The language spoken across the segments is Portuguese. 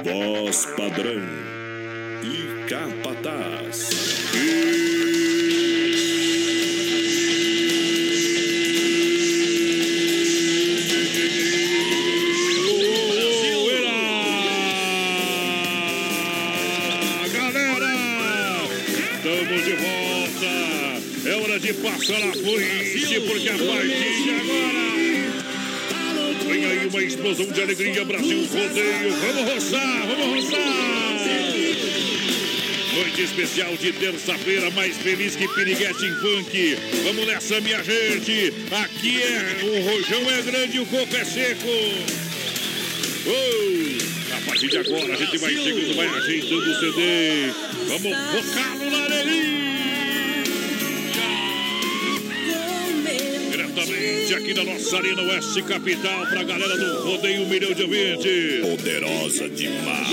Voz padrão e capataz. Galera, estamos de volta. É hora de passar a foice, porque a partir de agora uma explosão de alegria, Brasil Rodeio. Vamos roçar, vamos roçar. Noite especial de terça-feira, mais feliz que Piriguete em Funk. Vamos nessa, minha gente. Aqui é o rojão é grande e o coco é seco. Oh, a partir de agora a gente vai chegando, vai ajeitando o CD. Vamos focado na. Aqui na nossa Arena Oeste Capital, pra galera do Rodeio um Milhão de Ouvintes. Poderosa demais.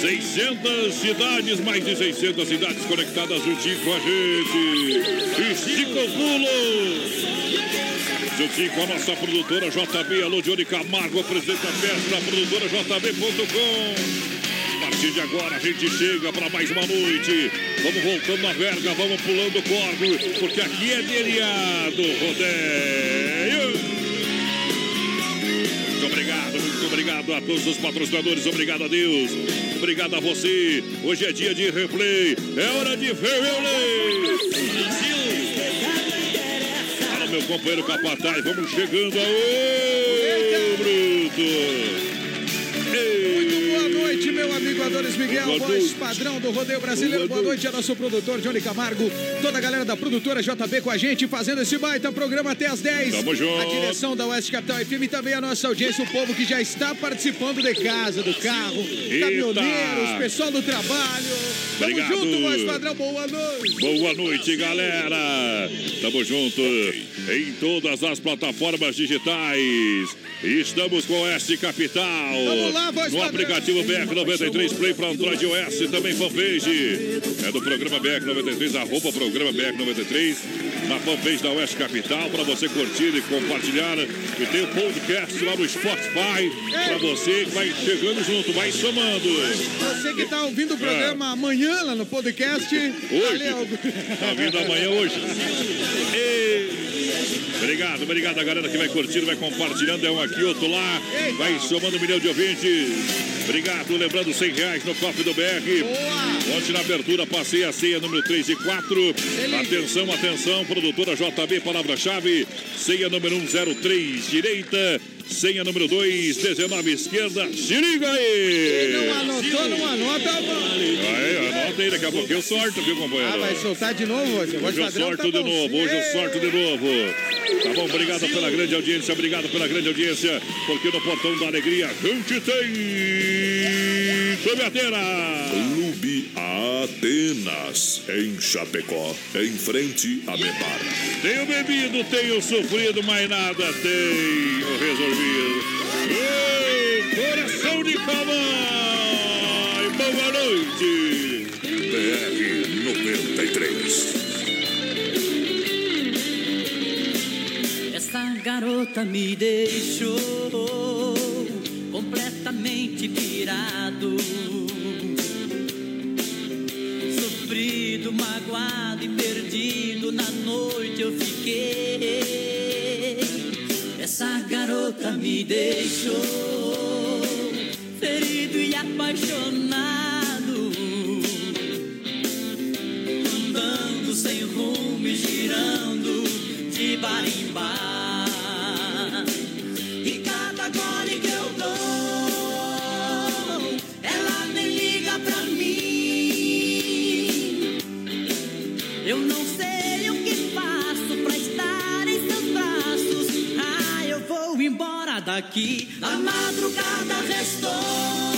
600 cidades, mais de 600 cidades conectadas juntinho com a gente. Estica o pulo. Juntinho com a nossa produtora JB, alô Johnny Camargo, presidente da festa, produtora JB.com. A partir de agora a gente chega para mais uma noite. Vamos voltando na verga, vamos pulando o corpo, porque aqui é deliado rodeio. Muito obrigado, muito obrigado a todos os patrocinadores, obrigado a Deus, obrigado a você. Hoje é dia de replay, é hora de replay. Fala, meu companheiro Capataz, vamos chegando aí, Bruto. Meu amigo Adonis Miguel, Boa voz noite. padrão do Rodeio Brasileiro. Boa noite a nosso produtor Johnny Camargo, toda a galera da produtora JB com a gente, fazendo esse baita programa até as 10. Tamo junto. A direção da Oeste Capital FM e também a nossa audiência, o povo que já está participando de casa, do carro, caminhoneiros, pessoal do trabalho. Tamo Obrigado. junto, voz padrão. Boa noite. Boa noite, galera. Tamo junto em todas as plataformas digitais. Estamos com Oeste Capital. Vamos lá, voz No padrão. aplicativo BR93 Play para Android e OS, também fanpage. É do programa BR93, arroba programa BR93. Na fanpage da Oeste Capital, para você curtir e compartilhar. E tem o podcast lá no Spotify, para você que vai chegando junto, vai somando. Você que está ouvindo o programa amanhã lá no podcast. Hoje. Valeu. Tá vindo amanhã hoje. Ei. Obrigado, obrigado a galera que vai curtindo, vai compartilhando. É um aqui, outro lá. Vai somando um milhão de ouvintes. Obrigado, lembrando 100 reais no cofre do BR. Boa. Ontem na abertura passei a ceia número 3 e 4. Atenção, atenção, produtora JB, palavra-chave. Ceia número 103, direita. Senha número 2, 19, esquerda. Se liga aí! Não anotou, não anota, mano. Aí, anota aí, daqui a pouquinho eu sorto, viu, companheiro? Ah, vai soltar de novo. Voz Hoje eu sorto tá de novo, hoje eu sorto de novo. Tá bom, obrigado pela grande audiência, obrigado pela grande audiência, porque no Portão da Alegria a gente tem Tobiateira. Clube Atenas, em Chapecó, em frente a Memar. Tenho bebido, tenho sofrido, mas nada tenho resolvido. Ei, coração de cowboy, boa noite. BR 93. Essa garota me deixou completamente pirado. Sofrido, magoado e perdido na noite eu fiquei. Essa garota me deixou ferido e apaixonado. Andando sem rumo e girando de bar em bar. Daqui. A madrugada restou.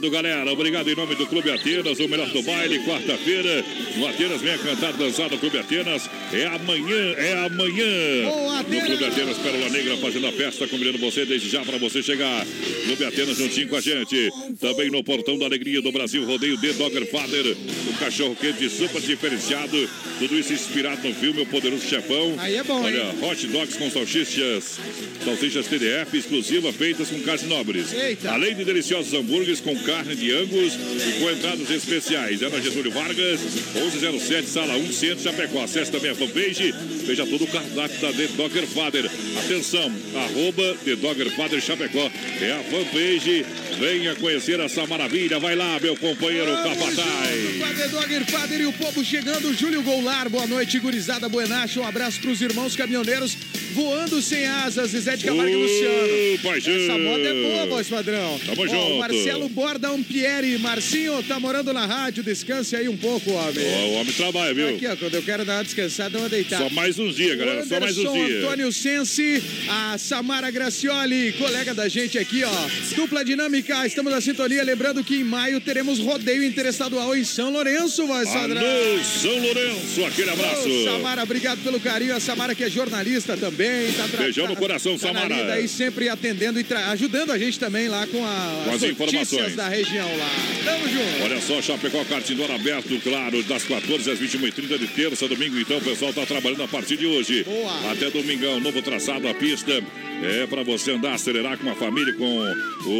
Obrigado galera, obrigado em nome do Clube Atenas, o melhor do baile, quarta-feira, no Atenas venha cantar, dançar no Clube Atenas, é amanhã, é amanhã, Atenas! no Clube Atenas, Pérola Negra fazendo a festa, convidando você desde já para você chegar, Clube Atenas juntinho com a gente, também no Portão da Alegria do Brasil, rodeio The Dogger Father, cachorro quente super diferenciado, tudo isso inspirado no filme O Poderoso Chefão, Aí é bom, olha, hein? hot dogs com salsichas, salsichas TDF exclusiva, feitas com carnes nobres, Eita. Além de deliciosos hambúrgueres com carne de angus e com entradas especiais. É na Getúlio Vargas, 1107, sala 1, Centro Chapecó. Acesse também a fanpage, veja todo o cardápio da The Dogger Father. Atenção, arroba The Dogger Father Chapecó. É a fanpage. Venha conhecer essa maravilha. Vai lá, meu companheiro Capataz. Dogger Padre e o povo chegando. Júlio Goulart, boa noite, gurizada Buenacha. Um abraço pros irmãos caminhoneiros voando sem asas. Zé de Camargo e Luciano. paixão. Essa moda é boa, voz padrão. Tamo Ó, junto. Marcelo Borda Ampieri. Marcinho, tá morando na rádio. Descanse aí um pouco, homem. Ó, o homem trabalha, viu? Aqui, ó, quando eu quero dar uma descansada, dá uma deitada. Só mais uns dias, galera. Só mais uns dias. Antônio Sensi, a Samara Gracioli, colega da gente aqui, ó. Dupla dinâmica, estamos na sintonia. Lembrando que em maio teremos rodeio interestadual em São Lourenço, voz padrão. Alô, São Lourenço. Aquele abraço. Ô, Samara, obrigado pelo carinho. A Samara que é jornalista também. Tá Beijão no tá- coração, tá Samara. lida aí sempre atendendo e ajudando a gente também lá com, a- Com as notícias informações. da região lá. Tamo junto. Olha só, Chapecó Cartindor aberto, claro, das 14 às 21h30 de terça, domingo. Então, o pessoal tá trabalhando a partir de hoje. Boa. Até domingão, novo traçado, a pista. É para você andar, acelerar com a família, com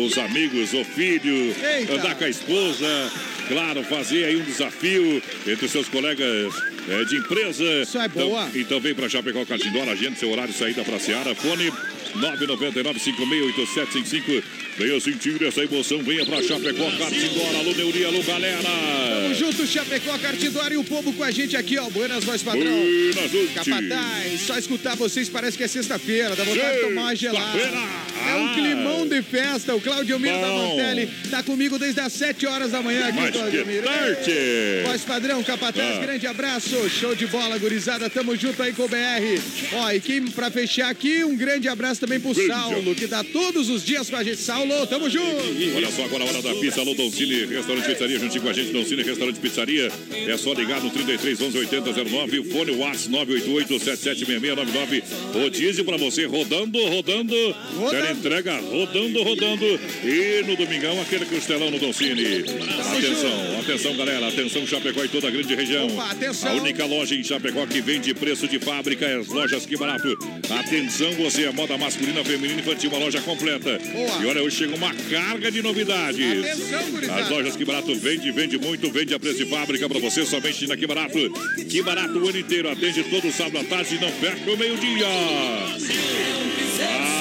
os amigos, o filho, Eita. andar com a esposa. Claro, fazer aí um desafio entre os seus colegas é, de empresa. Isso é Então- boa. Então, vem para Chapecó Cartindor, agende seu horário de saída para Seara. Fone 999-568755. Venha sentir essa emoção, venha para Chapecó Cartindor. Alô, Neuri, alô, galera. Tamo junto, Chapecó, Cartidor e o povo com a gente aqui, ó. Buenas, voz padrão. Buenas. Capataz, só escutar vocês parece que é sexta-feira, dá vontade de tomar uma gelada. É um Ah. climão de festa. O Claudio Miro da Bom. Mantelli tá comigo desde as 7 horas da manhã aqui, Mas Claudio Miro. tarde. Voz padrão, Capataz, Ah. grande abraço. Show de bola, gurizada. Tamo junto aí com o BR. Ó, e quem, pra fechar aqui, um grande abraço também pro Grande. Saulo, que tá todos os dias com a gente. Saulo, tamo junto. Olha só agora a hora da pizza. Alô, Don Cine, restaurante pizzaria, juntinho com a gente. Don Cine, restaurante pizzaria. É só ligar no 33 11 80 09. O fone WhatsApp 988 776699. Rodízio pra você rodando, rodando. Rodando. Tela entrega rodando, rodando. E no domingão, aquele costelão no Don Cine. Atenção, atenção, galera. Atenção, Chapecó e toda a grande região. Opa, atenção. A única loja em Chapecó que vende preço de fábrica é as lojas Que Barato. Atenção, você, a moda masculina, feminina e infantil, uma loja completa. Boa. E olha, hoje chega uma carga de novidades. As lojas Que Barato vende, vende muito, vende a preço de fábrica pra você somente na Que Barato. Que Barato o ano inteiro, atende todo sábado à tarde e não fecha o meio-dia.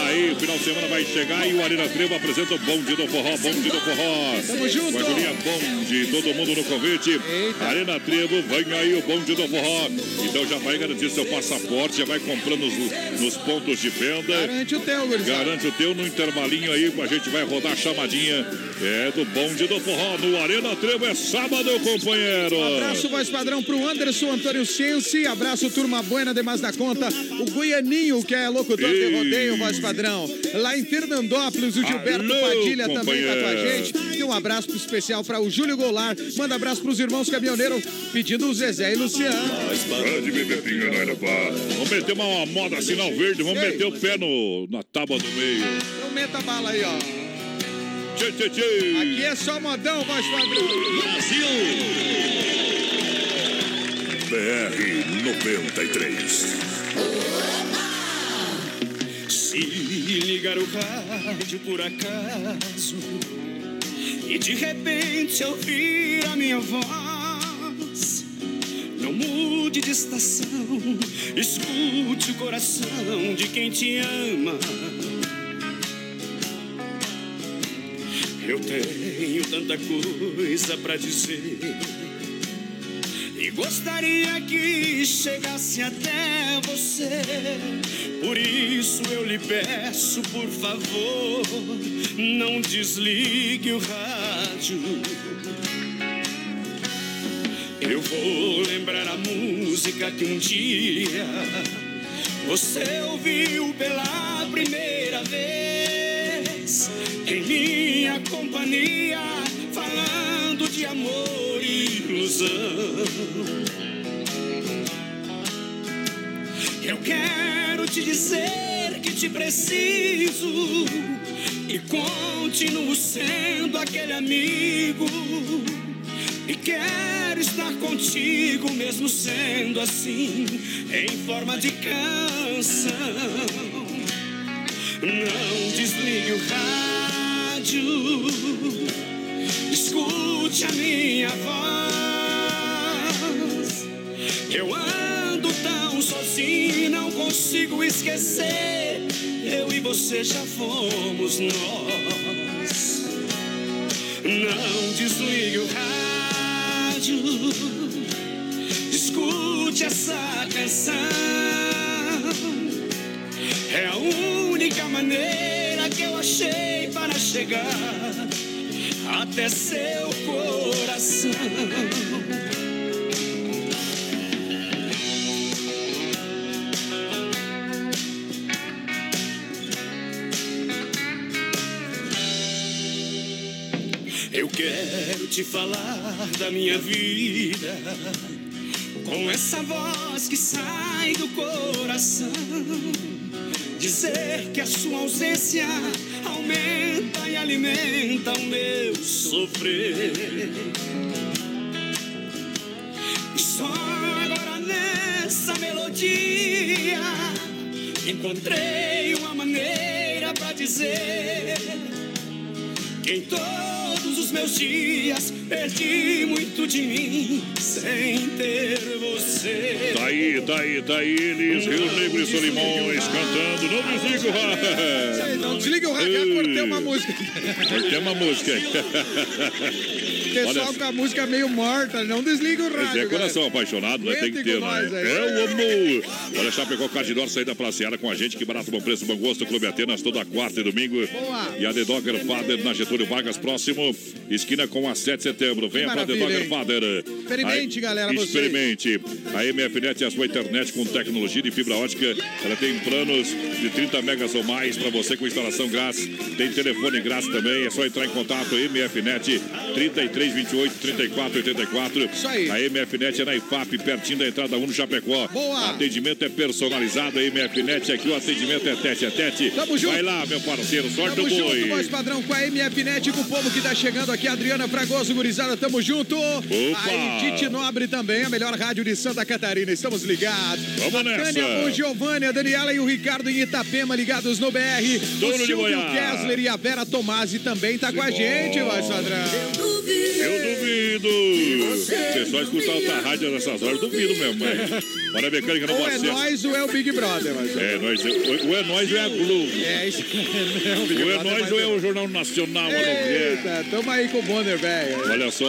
Aí, o final de semana vai chegar e o Arena Trevo apresenta o Bonde do Forró, Bonde do Forró. Tamo junto. Com a Julinha Bonde, todo mundo no convite. Eita. Arena Trevo, vem aí o Bonde do Forró. Então já vai garantir seu passaporte, já vai comprando nos, nos pontos de venda. Garante o teu, gurizada. Garante o teu no intervalinho aí, a gente vai rodar a chamadinha. É do bonde do forró no Arena Trevo, é sábado, companheiro. Abraço, voz padrão, pro Anderson Antônio Sensi. Abraço, turma buena, demais da conta. O Goianinho, que é locutor de Ei. rodeio, voz padrão. Lá em Fernandópolis, o Gilberto Alô, Padilha também tá com a gente. E um abraço especial para o Júlio Goulart. Manda abraço pros irmãos caminhoneiros, pedindo o Zezé e Luciano. Não era pá. Vamos meter uma moda sinal verde, vamos Ei. meter o pé no, na tábua do meio. Então meta a bala aí, ó. Tchê, tchê, tchê. Aqui é só modão, voz padrão. BR 93. Se ligar o rádio por acaso e de repente ouvir a minha voz, não mude de estação. Escute o coração de quem te ama. Eu tenho tanta coisa pra dizer. Gostaria que chegasse até você. Por isso eu lhe peço, por favor, não desligue o rádio. Eu vou lembrar a música que um dia você ouviu pela primeira vez em minha companhia, falando de amor ilusão. Eu quero te dizer que te preciso e continuo sendo aquele amigo. E quero estar contigo, mesmo sendo assim, em forma de canção. Não desligue o rádio, escute a minha voz. Eu ando tão sozinho e não consigo esquecer. Eu e você já fomos nós. Não desligue o rádio. Escute essa canção. É a única maneira que eu achei para chegar até seu coração. Eu quero te falar da minha vida com essa voz que sai do coração. Dizer que a sua ausência aumenta e alimenta o meu sofrer. E só agora nessa melodia encontrei uma maneira pra dizer que em todos os meus dias perdi muito de mim sem ter você. Tá aí, tá aí, tá aí, eles, Rio Negro e Solimões cantando. Não desliga o rádio. Não desliga o rádio, cortei uma música. Cortei uma música. Pessoal Olha- com a música meio morta, não desliga o rádio. é coração apaixonado, né? Tem que ter, né? É o amor. Olha, Chapecó Cardinor, saída pra Seara com a gente, que barato, bom preço, bom gosto, Clube Atenas, toda quarta e domingo. Boa. E a The Dogger Father na Getúlio Vargas, próximo, esquina com a 7 de setembro. Venha pra The Dogger hein? Father. Experimente, Aí, galera, vocês. Experimente. A MFNet é a sua internet com tecnologia de fibra ótica. Ela tem planos de 30 megas ou mais para você com instalação grátis. Tem telefone grátis também. É só entrar em contato. MFNet 33 28 34 84. Isso aí. A MFNet é na IFAP, pertinho da entrada 1 no Chapecó. Boa. Atendimento é personalizado. A MFNet aqui, o atendimento é tete a tete. Tamo junto. Vai lá, meu parceiro. Sorte Tamo do junto, boi. voz padrão com a MFNet, com o povo que tá chegando aqui, Adriana Fragoso, gurizada, tamo junto. Aí, Tite Nobre também, a melhor rádio de Santa Catarina, estamos ligados. Vamos a nessa. Tânia, o Giovanni, a Daniela e o Ricardo em Itapema, ligados no BR. Dono o Silvio. Kessler e a Vera Tomasi também tá com a gente, voz padrão. Eu duvido. Você só escutar outra rádio nessas horas, duvido mesmo. Mas... Olha a mecânica no Ou é acesso. nós ou é o Big Brother, mas... É, nós, o, o é nós ou é a Globo. É isso. É o Big O é Brother, nós mas- ou é o Jornal Nacional, mano. É. Eita, tamo aí com o Bonner, velho. Olha só,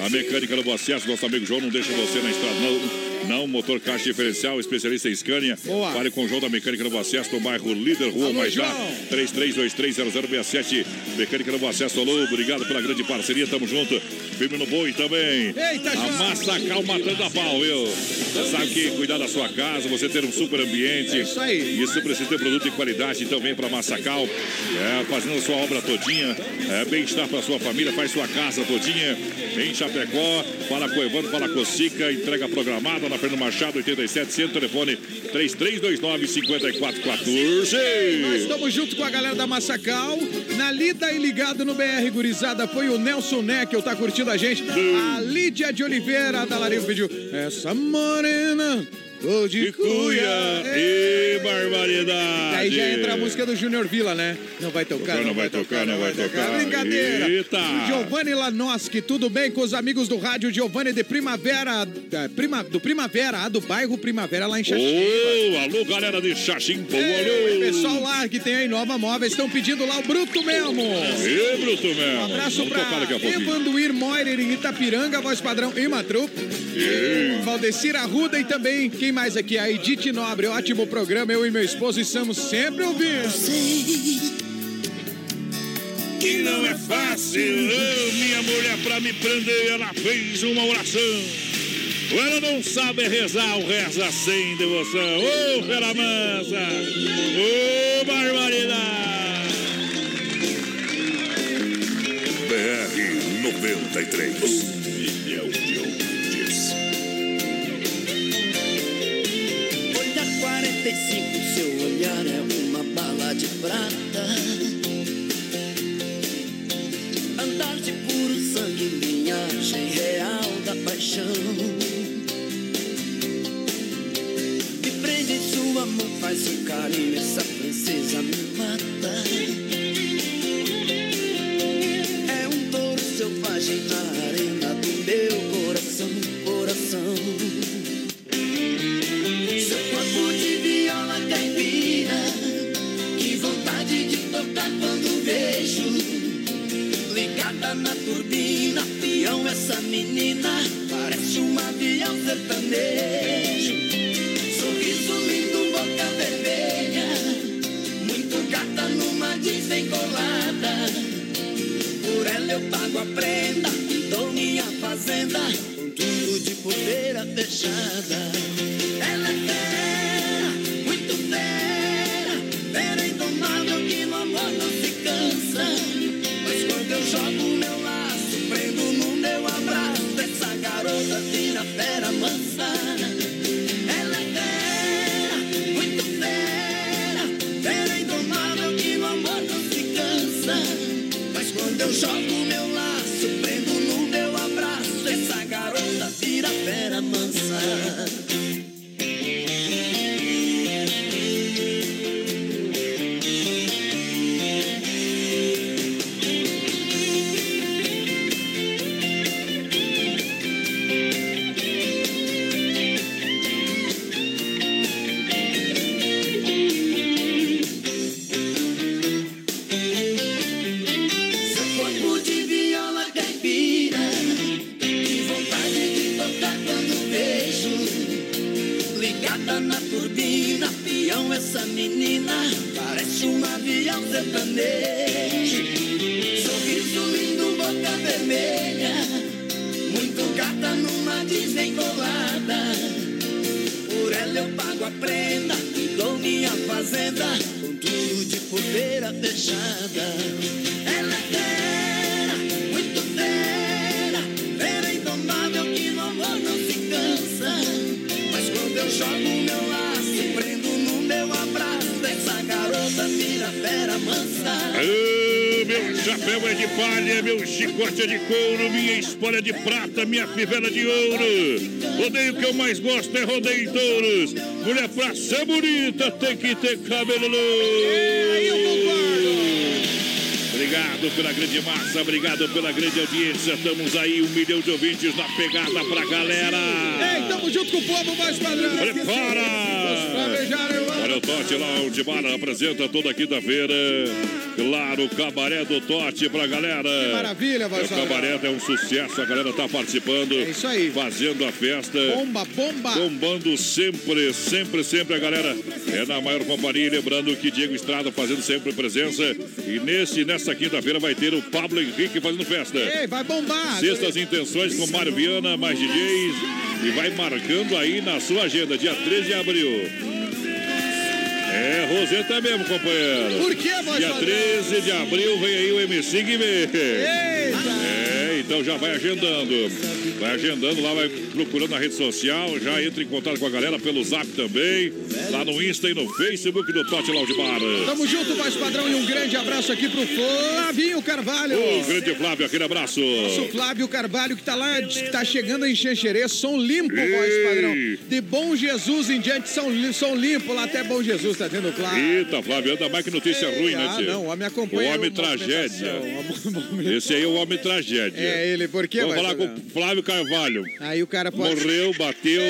a mecânica no Boa Acesso, nosso amigo João não deixa você na estrada. Não, não motor caixa diferencial, especialista em Scania. Boa. Fale com o João da Mecânica no Boa Acesso, no bairro Líder, Rua João. 33230067. Mecânica no Boa Acesso, alô, obrigado pela grande parceria, tamo junto. Firme no boi também. Eita, a. Massacal matando a pau, viu? Você sabe que cuidar da sua casa, você ter um super ambiente. É isso aí. Isso precisa ter produto de qualidade, então vem pra Massacal. É, fazendo a sua obra todinha. É, bem-estar pra sua família, faz sua casa todinha. Vem em Chapecó, fala com o Evandro, fala com o Sica, entrega programada na Fernando Machado, 8700, telefone 3329 5414. Nós estamos junto com a galera da Massacal. Na lida e ligado no BR Gurizada foi o Nelson Neckel, tá curtindo a gente. A Lídia de Oliveira da Larivo pediu Essa morena Gol de E cuia, e barbaridade. Aí já entra a música do Júnior Vila, né? Não vai tocar, não, vai tocar, não vai tocar. Brincadeira. Eita. Giovanni Lanoski, tudo bem com os amigos do rádio Giovanni de Primavera, da prima, do Primavera, do bairro Primavera lá em Xaxim. Ô, alô, galera de Xaxim, Ei, alô. pessoal lá que tem aí Nova Móveis estão pedindo lá o Bruto mesmo. E Bruto mesmo. Um abraço Vamos tocar pra. Evanduir Moirer em Itapiranga, voz padrão Imatrup. Valdecir Arruda e também, quem mais aqui? A Edith Nobre, ótimo programa. Eu e meu esposo estamos sempre ouvindo. Que não é fácil, Ô, minha mulher pra me prender, ela fez uma oração. Ela não sabe rezar, o reza sem devoção. Ô, fera mansa! Ô, barbaridade! BR 93. Milhão de seu olhar é uma bala de prata. Andar de puro sangue, linhagem real da paixão. Me prende em sua mão, faz um carinho, essa princesa me mata. É um touro selvagem na arena do meu coração, coração. Menina Parece um avião sertanejo Sorriso lindo, boca vermelha Muito gata numa desencolada Por ela eu pago a prenda dou minha fazenda Com tudo de poeira fechada Eu pago a prenda dou minha fazenda Com tudo de poeira fechada. Ela é fera, muito fera Fera indomável que no amor não se cansa. Mas quando eu jogo meu laço Prendo no meu abraço Essa garota vira fera mansa meu chapéu é de palha, meu chicote é de couro, minha espolha é de prata, minha fivela de ouro. Rodeio que eu mais gosto é rodeio em touros. Mulher pra ser bonita tem que ter cabelo Obrigado pela grande massa, obrigado pela grande audiência. Estamos aí, um milhão de ouvintes na pegada pra galera. Ei, tamo junto com o povo mais padrão. Prepara! Olha o Tote lá, onde Bar apresenta toda quinta-feira. Claro, o cabaré do Tote pra galera. Que maravilha, É, voz O cabaré é um sucesso, a galera tá participando. É isso aí. Fazendo a festa. Bomba, bomba. Bombando sempre, sempre, sempre a galera é na maior companhia. Lembrando que Diego Estrada fazendo sempre presença. E nesse, nesta quinta-feira vai ter o Pablo Henrique fazendo festa. Ei, vai bombar. Sextas intenções com Mário Viana, mais DJs. E vai marcando aí na sua agenda, dia 13 de abril. É, Roseta mesmo, companheiro. Por que, voz Dia padrão? 13 de abril vem aí o MC Guimê. Eita. É, então já vai agendando. Vai agendando lá, vai procurando na rede social, já entra em contato com a galera pelo zap também, lá no Insta e no Facebook do Tote Laudimar. Tamo junto, voz padrão, e um grande abraço aqui pro Flavinho Carvalho. Ô, grande Flávio, aquele abraço. Nosso Flávio Carvalho que tá lá, que tá chegando em Xanxerê, som limpo, voz padrão. de Bom Jesus em diante, São, Li- São Limpo, lá até Bom Jesus, tá tendo claro. Eita, Flávio, anda mais que notícia ruim, né, Ah, tio? não, o homem acompanha. O homem tragédia. Esse aí é o homem tragédia. É ele, por quê? Vamos falar com o Flávio Carvalho. Aí o cara pode. Morreu, bateu,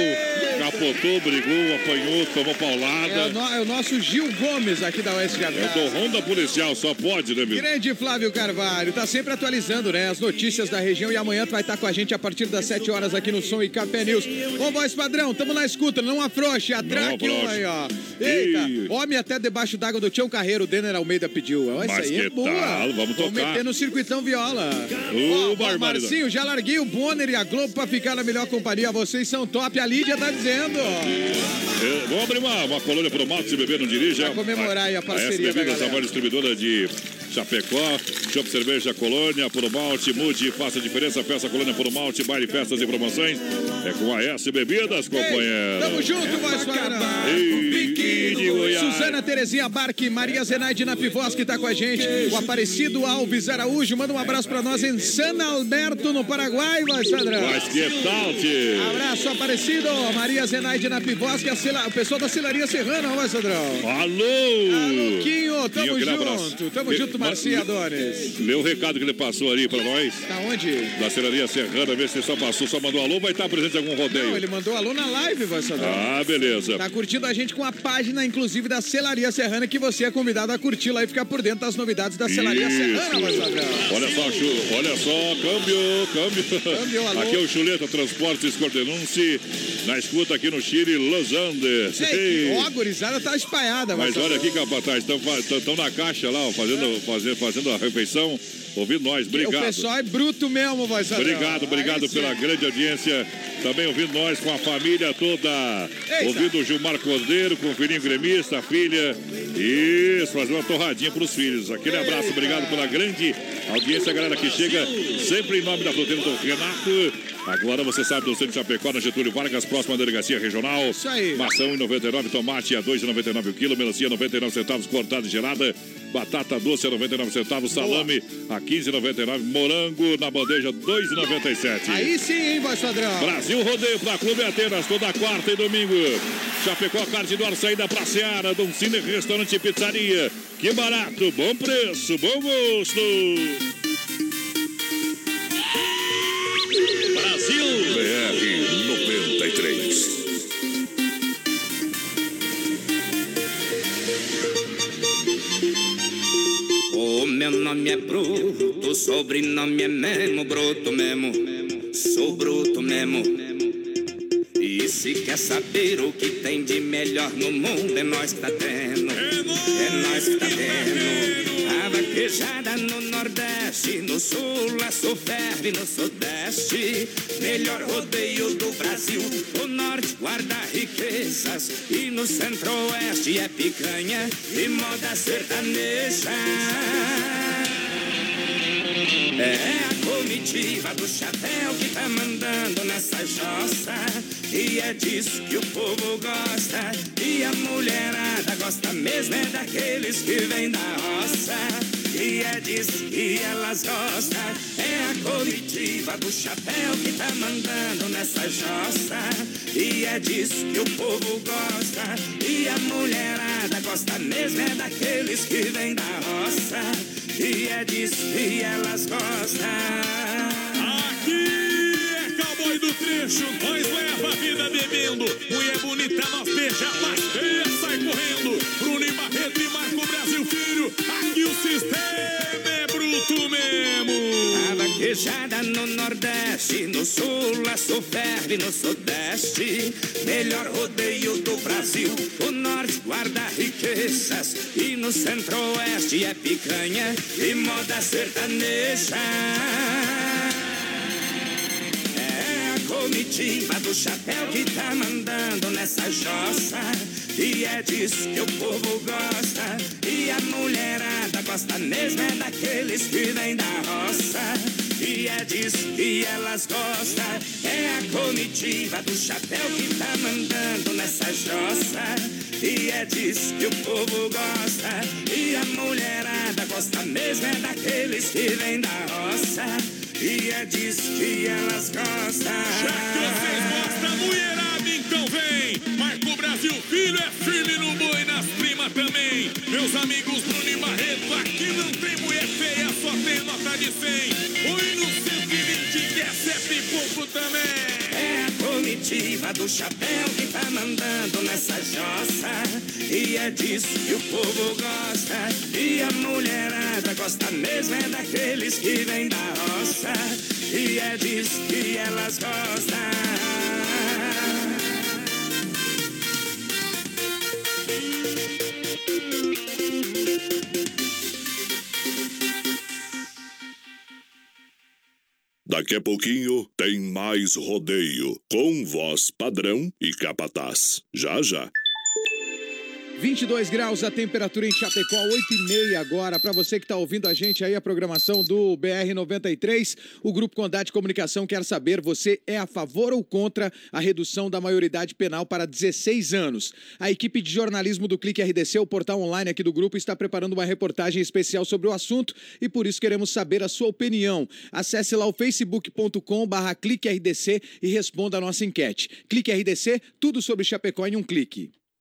capotou, brigou, apanhou, tomou É o, paulada. no- é o nosso Gil Gomes aqui da Oeste de É Avião. do Ronda Policial, só pode, né, meu? Grande Flávio Carvalho, tá sempre atualizando, né? As notícias da região e amanhã tu vai estar com a gente a partir das 7 horas aqui no Som e Café News. Ô, voz padrão, tamo na escuta, não afrouxe, atraque um aí, ó. Eita, Ih. homem até debaixo d'água do Tião Carreiro, o Denner Almeida pediu. Ó, Isso aí é boa. Vamos tocar. meter no circuitão viola. Ó, barbaridade. Marcinho, já larguei o Bonner e a Globo pra ficar na melhor companhia. Vocês são top, a Lídia tá dizendo. É, vamos abrir uma, uma colônia pro mato, se beber não dirija. Pra comemorar aí a parceria S da Bebidas, a maior distribuidora de Chapecó, Shop Cerveja Colônia, Puro Malte, mude, faça a diferença, peça Colônia Puro Malte, baile, festas e promoções. É com a S Bebidas, Ei, companheiro. tamo junto, voz padrão. Ei, de Goiás. Suzana Terezinha Barque, Maria Zenaide na Pivós que tá com a gente. O Aparecido Alves Araújo, manda um abraço pra nós em San Alberto, no Paraguai, vai, Sadrão. Mas que tal, tio? Abraço, Aparecido. Maria Zenaide na Pivós, que é o pessoal da Celaria Serrana, vai, Sadrão. Alô! Quinho, tamo aquele junto. abraço. Tamo junto, ma- Marcia Adonis. O recado que ele passou ali pra nós. Tá onde? Da Celaria Serrana, vê se ele só passou, só mandou alô, vai estar presente em algum rodeio. Não, ele mandou alô na live, vai, Sadrão. Ah, beleza. Tá curtindo a gente com a página, inclusive, da Celaria Serrana, que você é convidado a curtir lá e ficar por dentro das novidades da Celaria Serrana, vai, Sadrão. Olha só, Chu, olha só, câmbio, câmbio. Câmbio, alô. Aqui é o Chuleta Transportes Cordenunce, na escuta aqui no Chile, Los Andes. Ei, Ei. ó, a gurizada tá espalhada, Mas olha aqui, capataz, estão na caixa lá, ó, fazendo, fazendo, fazendo a refeição, ouvindo nós. O Obrigado. pessoal é bruto mesmo, vai. Obrigado, obrigado Aí sim. pela grande audiência. Também ouvindo nós com a família toda. Eita. Ouvindo o Gilmar Cordeiro, com o filhinho gremista, a filha. Isso, fazer uma torradinha para os filhos. Aquele abraço, obrigado pela grande audiência, galera que chega sempre em nome da fruteira do Renato. Agora você sabe do centro de Chapecó, na Getúlio Vargas, próxima delegacia regional. Isso aí. Maçã 1,99, tomate a 2,99 o quilo, melancia 99 centavos, cortada e gelada. Batata doce a 99 centavos, salame a 15,99, morango na bandeja 2,97. Aí sim, hein, voz padrão. Brasil Rodeio para Clube Atenas, toda quarta e domingo. Chapecó, Carte do Ar, saída pra Seara, Dom Cine, Restaurante e Pizzaria. Que barato, bom preço, bom gosto. Brasil BR meu nome é Bruto, sobrenome é Memo, Bruto mesmo, sou Bruto mesmo. E se quer saber o que tem de melhor no mundo, é nós que tá tendo, é nós que tá tendo. Vaquejada no Nordeste, no Sul, a Soferve no Sudeste. Melhor rodeio do Brasil, o Norte guarda riquezas. E no Centro-Oeste é picanha e moda sertaneja. É a comitiva do chapéu que tá mandando nessa jossa. E é disso que o povo gosta. E a mulherada gosta mesmo é daqueles que vêm da roça. E é disso que elas gostam. É a comitiva do chapéu que tá mandando nessa jossa. E é disso que o povo gosta. E a mulherada gosta mesmo é daqueles que vêm da roça. E é disso que elas gostam. Aqui é cowboy do trecho, nós leva a vida bebendo. Mulher bonita, nós beija, mas feia sai correndo. Bruno e Barreto e Marco Brasil Filho, aqui o sistema mesmo. A vaquejada no Nordeste, no Sul, a Soferve no Sudeste. Melhor rodeio do Brasil, o Norte guarda riquezas. E no Centro-Oeste é picanha e moda sertaneja. É a comitiva do chapéu que tá mandando nessa jossa. E é disso que o povo gosta. E a mulherada gosta mesmo é daqueles que vêm da roça. E é disso que elas gostam. É a comitiva do chapéu que tá mandando nessa jossa. E é disso que o povo gosta. E a mulherada gosta mesmo é daqueles que vêm da roça. E é disso que elas gostam. Já que vocês gostam, mulherada, então vem. Firme no boi, nas primas também. Meus amigos Bruno e Barreto, aqui não tem mulher feia, só tem nota de 100. Também. É a comitiva do chapéu que tá mandando nessa jossa. E é disso que o povo gosta. E a mulherada gosta mesmo é daqueles que vêm da roça. E é disso que elas gostam. Daqui a pouquinho tem mais rodeio com voz padrão e capataz. Já já. 22 graus a temperatura em Chapecó, 8 e meia agora. Para você que está ouvindo a gente aí, a programação do BR-93, o Grupo Condade Comunicação quer saber, você é a favor ou contra a redução da maioridade penal para 16 anos? A equipe de jornalismo do Clique RDC, o portal online aqui do grupo, está preparando uma reportagem especial sobre o assunto e por isso queremos saber a sua opinião. Acesse lá o facebook.com barra Clique RDC e responda a nossa enquete. Clique RDC, tudo sobre Chapecó em um clique.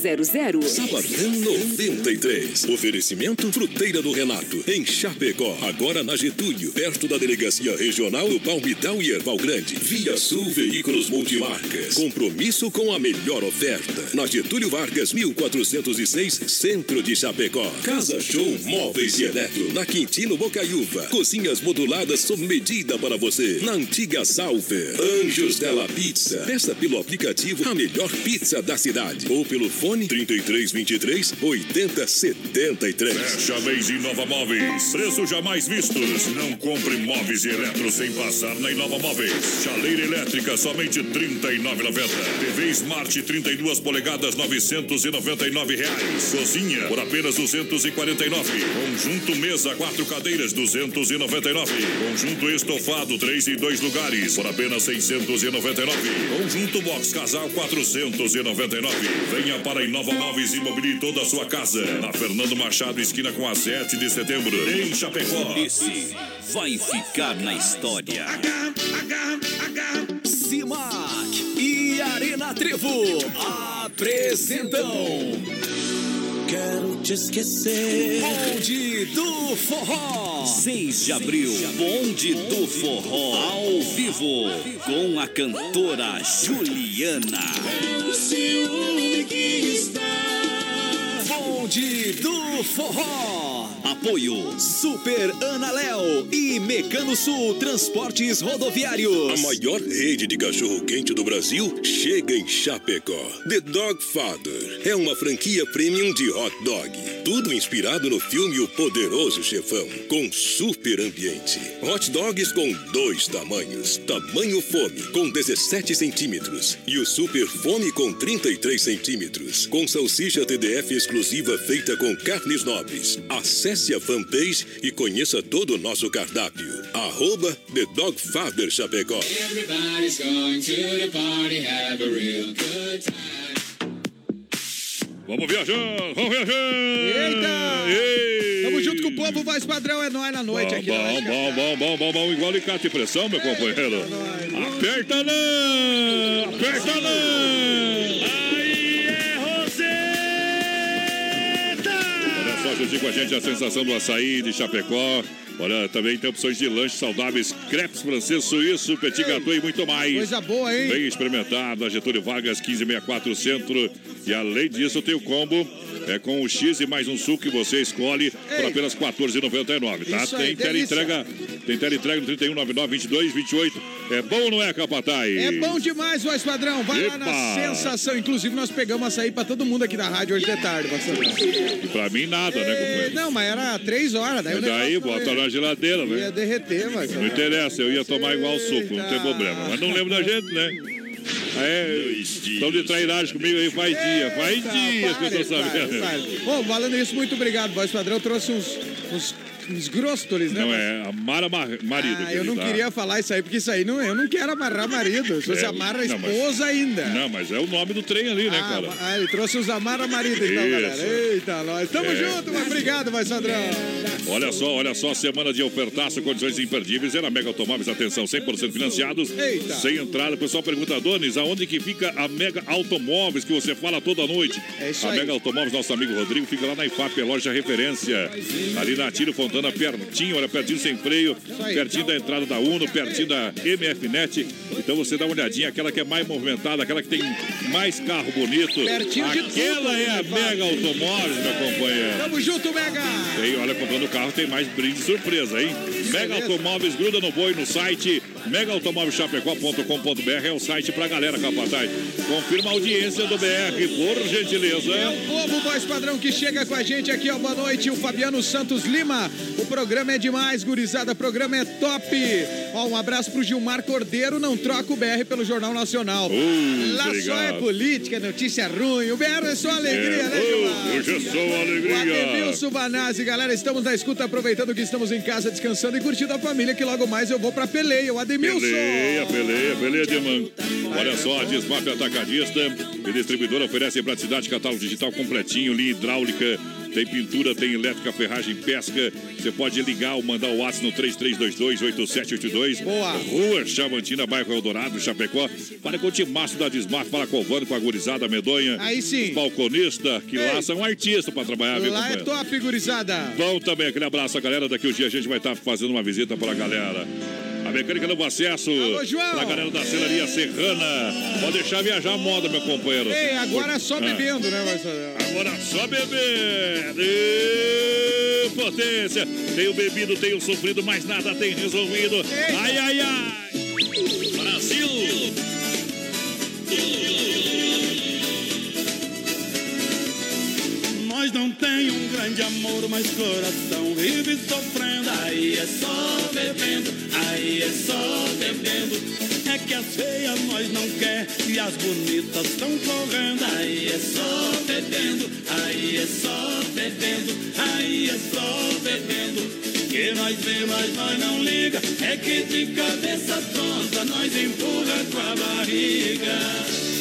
3328-3100. Sabadão 93. Oferecimento Fruteira do Renato, em Chapecó. Agora na Getúlio, perto da Delegacia Regional do Palmital e Erval Grande. Via Sul Veículos Multimarcas. Compromisso com a melhor oferta. Na Getúlio Vargas, 1406, Centro de Chapecó. Casa Show Móveis e Eletro. Na Quintino Bocaiúva. Cozinhas moduladas sob medida para você. Na antiga Salver. Anjos Della Pizza. Peça pelo aplicativo a melhor pizza da cidade. Ou pelo fone 3323 8073. Fecha mês Inova Móveis. Preços jamais vistos. Não compre móveis e eletro sem passar na Inova Móveis. Chaleira elétrica somente R$ 39,90. TV Smart 32 polegadas 999 reais. Cozinha por apenas 249. Conjunto mesa quatro cadeiras 299. Conjunto estofado 3 e 2 lugares por apenas 699. Conjunto box casal 499. Venha para a Inova Móveis e mobile toda a sua casa. Na Fernando Machado, esquina com a 7 de setembro. Em Chapecó. Esse vai ficar na história. Simac e Arena Trevo apresentam Quero te esquecer. Bonde do Forró. 6 de abril, Bonde do Forró ao vivo com a cantora Juliana. O ciúme que está. Bonde do Forró. Apoio Super Ana Léo e Mecano Sul Transportes A Rodoviários. maior rede de cachorro-quente do Brasil chega em Chapecó. The Dog Father é uma franquia premium de hot dog. Tudo inspirado no filme O Poderoso Chefão, com super ambiente. Hot dogs com dois tamanhos. Tamanho fome, com 17 centímetros. E o super fome com 33 centímetros. Com salsicha TDF exclusiva feita com carnes nobres. Acesse a fanpage e conheça todo o nosso cardápio. Arroba The Dog Father Chapecó. Everybody's going to the party, have a real good time. Vamos viajando, vamos viajando. Eita! Ei! Tamo junto com o povo, voz padrão, é nóis na noite Bom, aqui. na bom, Rádio bom, bom, bom, bom, bom, igual alicate de pressão, meu companheiro. Aperta não! Aperta Com a gente, a sensação do açaí de Chapecó. Olha, também tem opções de lanches saudáveis, crepes francês, suíço, petit gâteau e muito mais. Coisa boa, hein? Bem experimentado, na Getúlio Vargas, 1564 Centro. E além disso, tem o combo é com o X e mais um suco que você escolhe por apenas R$ 14,99, tá? Isso aí, tem delícia. teleentrega, tem teleentrega no 3199 22 28. É bom ou não é, Capataz? É bom demais, voz padrão. Vai lá na Epa! sensação. Inclusive, nós pegamos açaí pra todo mundo aqui da rádio hoje de tarde, voz padrão. E pra mim nada, né, É, companheiro? não, mas era três horas. Daí, E daí, bota foi- na geladeira, Ia velho. derreter, mas. Não interessa, eu ia tomar igual suco, não tem Eita. problema. Mas não lembro da gente, né? É, estão de trairagem comigo aí faz dia, faz Eita, dias que eu tô sabendo. pare, pare. Ô, falando isso, muito obrigado, voz padrão. Trouxe uns, uns, uns gróstoles, né? Não é, amara ma- marido. Ah, eu não tá? queria falar isso aí, porque isso aí não, eu não quero amarrar marido. Se você É, amarra a não, mas- esposa ainda. Não, mas é o nome do trem ali, né, Ah, cara? ah, ele trouxe os amarra marido então, Isso. galera. Eita, nós. Tamo É. junto, mas obrigado, voz padrão. Olha só, olha só, semana de ofertaço, condições imperdíveis. É na Mega Automóveis, atenção, 100% financiados. Eita. Sem entrada. O pessoal pergunta, Adonis, aonde que fica a Mega Automóveis que você fala toda noite? É isso a aí. Mega Automóveis, nosso amigo Rodrigo, fica lá na IFAP, a loja referência. Ali na Tiro Fontana, pertinho, olha, pertinho sem freio, pertinho da entrada da Uno, pertinho da MFNet. Então você dá uma olhadinha, aquela que é mais movimentada, aquela que tem mais carro bonito. Pertinho de Aquela é a Mega Automóveis, meu companheiro. Tamo junto, Mega. Tem, olha, comprando o carro tem mais brinde surpresa, hein? Mega Automóveis, gruda no boi no site megaautomóvelschapecó.com.br é o site pra galera, capataz. Confirma a audiência do BR, por gentileza. É o povo voz padrão que chega com a gente aqui, ó. Boa noite, o Fabiano Santos Lima. O programa é demais, gurizada. O programa é top. Ó, um abraço pro Gilmar Cordeiro. Não troca o BR pelo Jornal Nacional. Uh, Lá só é obrigado. política, notícia ruim. O BR é só alegria, É, né, Gilmar? hoje é só O alegria. Ademilson Banazzi, galera, estamos na escuta, aproveitando que estamos em casa, descansando e curtindo a família, que logo mais eu vou pra peleia. O Ademilson. Peleia, peleia, peleia de man. Olha só, a Desmaf Atacadista e distribuidora oferece praticidade, catálogo digital completinho, linha hidráulica, tem pintura, tem elétrica, ferragem, pesca. Você pode ligar ou mandar o WhatsApp no 3322-8782. Boa. Rua Chavantina, bairro Eldorado, Chapecó. Fala com o timaço da Desmaf, fala com o Vando, com a gurizada medonha. Aí sim. Os balconistas, que lá são artistas pra trabalhar, viu, Lá é top, gurizada. Bom também, aquele abraço galera. Daqui um dia a gente vai estar fazendo uma visita para a galera. A mecânica Novo Acesso. Alô, João. Pra galera da Celaria Serrana. Pode deixar viajar a moda, meu companheiro. Ei, agora só Ah. bebendo, né, voz padrão? Agora só bebendo. Ê, Potência. Tem o bebido, tem o sofrido, mas nada tem resolvido. Ai, ai, ai. Brasil. Nós não tem um grande amor, mas coração vive sofrendo. Aí é só bebendo, aí é só bebendo. É que as feias nós não quer e as bonitas estão correndo. Aí é só bebendo, aí é só bebendo, aí é só bebendo. Que nós vê, mas nós não liga. É que de cabeça tonta nós empurra com a barriga.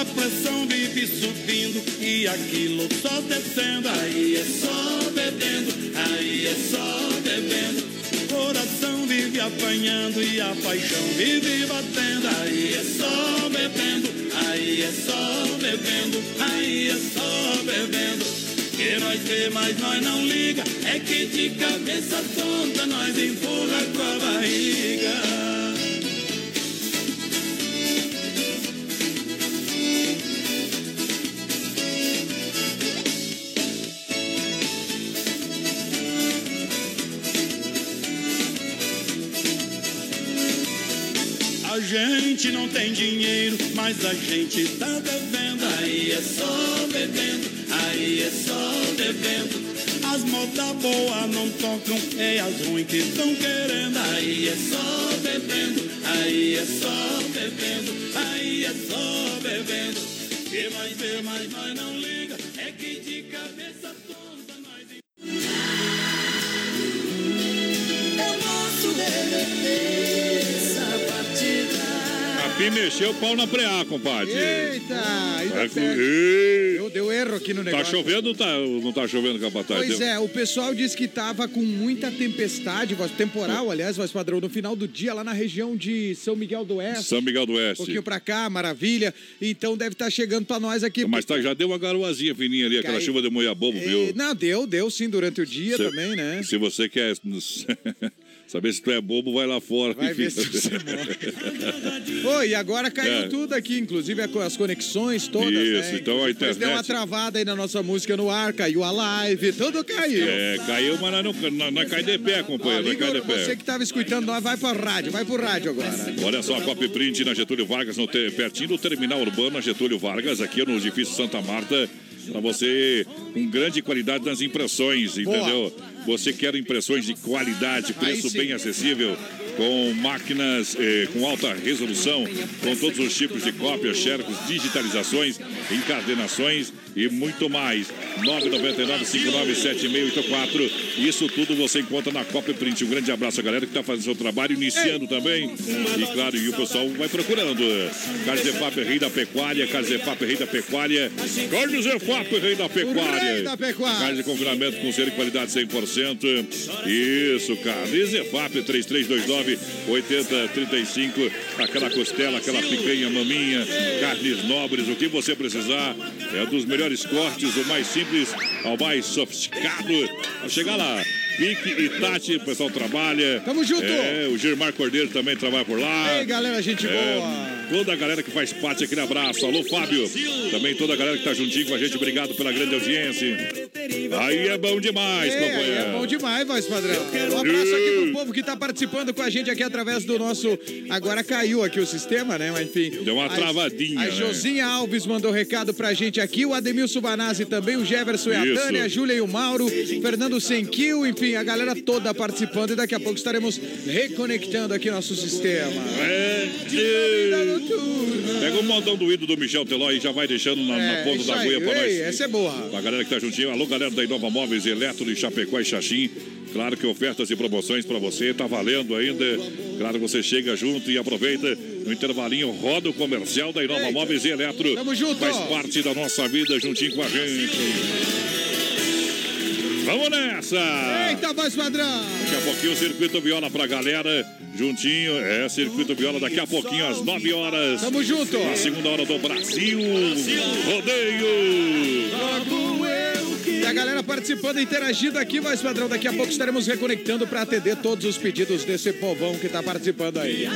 A pressão vive subindo e aquilo só descendo. Aí é só bebendo, aí é só bebendo. Coração vive apanhando e a paixão vive batendo. Aí é só bebendo, aí é só bebendo, aí é só bebendo. Que nós vê, mas nós não liga. É que de cabeça tonta nós empurra com a barriga. Gente não tem dinheiro, mas a gente tá devendo. Aí é só bebendo, aí é só bebendo. As modas boas não tocam, é as ruins que estão querendo. Aí é só bebendo, aí é só bebendo, aí é só bebendo. Que nós vê, mas nós não liga, é que de cabeça tonta nós beber essa partida. A Pi mexeu o pau na preá, compadre. Eita! Vai com-. Ei. Deu, deu erro aqui no Tá negócio. chovendo ou tá, não tá chovendo, capataz? Pois Deu- é, o pessoal disse que tava com muita tempestade, temporal, aliás, voz padrão, no final do dia lá na região de São Miguel do Oeste. São Miguel do Um Oeste. pouquinho pra cá, maravilha. Então deve estar chegando pra nós aqui. Mas tá, já deu uma garoazinha fininha ali, aquela Cai- chuva de moiabobo, Eh, viu? Não, deu, deu sim durante o dia Se- também, né? Se você quer saber se tu é bobo, vai lá fora. Vai ver se você Oi, e agora caiu É. tudo aqui, inclusive as conexões todas, Isso, né? então a Depois deu uma internet- travada aí na nossa música no ar, caiu a live, tudo caiu. É, caiu, mas não, nós cai de pé, companheiro, de Igor, você que tava escutando nós, vai pra rádio, vai pro rádio agora. Olha só, a Copy Print na Getúlio Vargas, no pertinho do terminal urbano, na Getúlio Vargas, aqui no edifício Santa Marta. Pra você com grande qualidade nas impressões, Boa. Você quer impressões de qualidade, preço bem acessível. com máquinas eh, com alta resolução, com todos os tipos de cópias, xerox, digitalizações, encadenações e muito mais. 999-597684. Isso tudo você encontra na Copy Print. Um grande abraço à galera que está fazendo seu trabalho, iniciando também. E claro, e o pessoal vai procurando. Carlos Efap, rei da pecuária. Carlos Efap, rei da pecuária. Carlos Efap, rei da pecuária. rei da pecuária. Carne de confinamento com selo e qualidade 100%. Isso, Carlos Efap, 3329 8035. Aquela costela, aquela picanha, maminha, carnes nobres, o que você precisar. É dos melhores cortes, o mais simples ao mais sofisticado. Ao chegar lá, Pique e Tati, o pessoal trabalha. Tamo junto. É, o Germar Cordeiro também trabalha por lá. Ei, galera, gente É, boa. Toda a galera que faz parte, aquele abraço. Alô, Fábio. Também toda a galera que tá juntinho com a gente. Obrigado pela grande audiência. Aí é bom demais, É, companheiro. é bom demais, voz padrão. Um abraço aqui pro povo que tá participando com a gente aqui através do nosso. Agora caiu aqui o sistema, né? Mas enfim. Deu uma A- travadinha, A né? Josinha Alves mandou recado pra gente aqui. O Ademilson Banazzi também, o Jefferson e a Isso. Tânia, a Júlia e o Mauro, Fernando Senquil, enfim, a galera toda participando. E daqui a pouco estaremos reconectando aqui nosso sistema. É, Pega o montão do ídolo do Michel Teló e já vai deixando na, na É, ponta isso da agulha pra nós. Essa é boa. A galera que tá juntinho. Alô, galera da Inova Móveis, Eletro de Chapecó e Xaxim. Claro que ofertas e promoções pra você, tá valendo ainda. Claro, você chega junto e aproveita no intervalinho, roda o comercial da Inova Móveis e Eletro. Tamo junto. Faz parte da nossa vida juntinho com a gente. Vamos nessa! Eita, voz padrão! Daqui a pouquinho o Circuito Viola pra galera. Juntinho, é Circuito Viola daqui a pouquinho às 9 horas. Tamo junto. Na segunda hora do Brasil. Rodeio. E a galera participando, interagindo aqui, voz padrão. Daqui a pouco estaremos reconectando pra atender todos os pedidos desse povão que tá participando aí.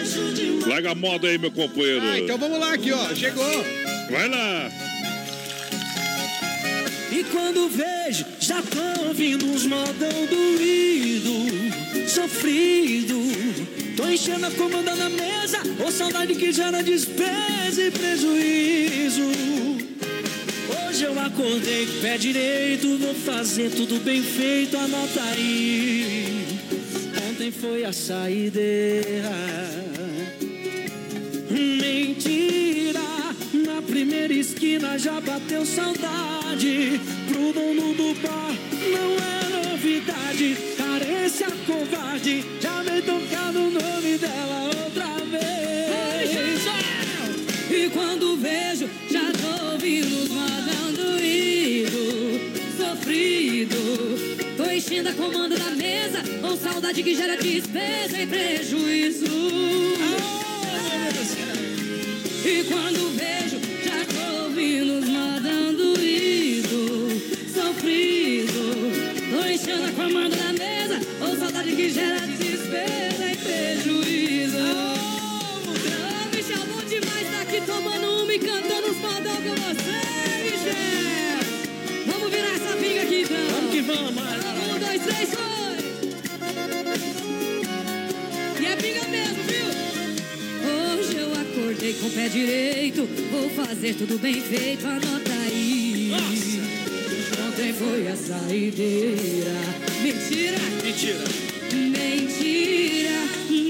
Larga a moda aí, meu companheiro. Ah, então vamos lá aqui, ó. Chegou. Vai lá. E quando vejo, já tô ouvindo uns modão doído, sofrido. Tô enchendo a comanda na mesa, ou saudade que gera despesa e prejuízo. Hoje eu acordei pé direito, vou fazer tudo bem feito, anota aí. Ontem foi a saideira. Mentira, na primeira esquina já bateu saudade. Pro dono do bar não é novidade. Carência covarde, já vem tocado o nome dela outra vez. E quando vejo, já tô ouvindo modão doído, sofrido. Tô enchendo a comanda da mesa, com saudade que gera despesa e prejuízo. E quando vejo, tô ouvindo os modão doído, sofrido. Tô enchendo a comanda da mesa, com saudade que gera despesa e prejuízo. Ah, Michel, bom demais tá aqui tomando uma e cantando os modão com você, Michel. Vamos virar essa pinga aqui então. Vamos que vamos. Um, dois, três, foi. Acordei com o pé direito, vou fazer tudo bem feito, anota aí. Ontem foi a saideira. Mentira! Mentira. Mentira,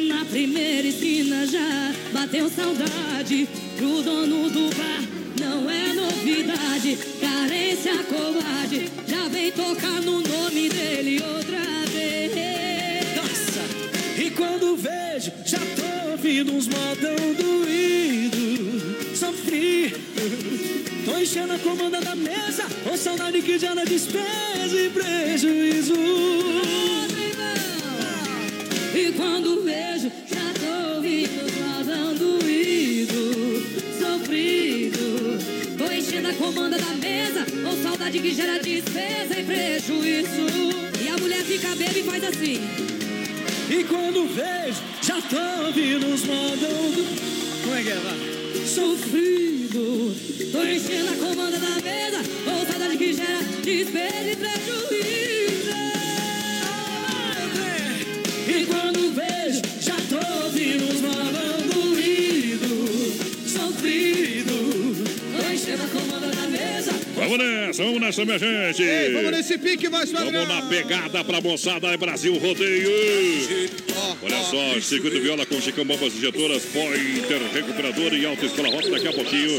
na primeira esquina já bateu saudade pro dono do bar. Não é novidade, carência covarde. Já vem tocar no nome dele outra vez. Nossa, e quando vejo, uns modão doído, sofrido. Tô enchendo a comanda da mesa, ou saudade que gera despesa e prejuízo. E quando vejo, já tô ouvindo modão doído, sofrido. Tô enchendo a comanda da mesa, com saudade que gera despesa e prejuízo. E a mulher fica bêbada e faz assim. E quando vejo, já tô ouvindo uns modão do... Como é que é, vai? Sofrido, tô enchendo a comanda da mesa, com saudade que gera despesa e prejuízo. E quando vejo, já Vamos nessa, vamos nessa, minha gente. Ei, vamos nesse pique, voz padrão. Vamos na pegada pra moçada é Brasil Rodeio. Olha só, circuito viola com Chicão Bombas Injetoras, Pointer Recuperador e Alta Escola Rota daqui a pouquinho.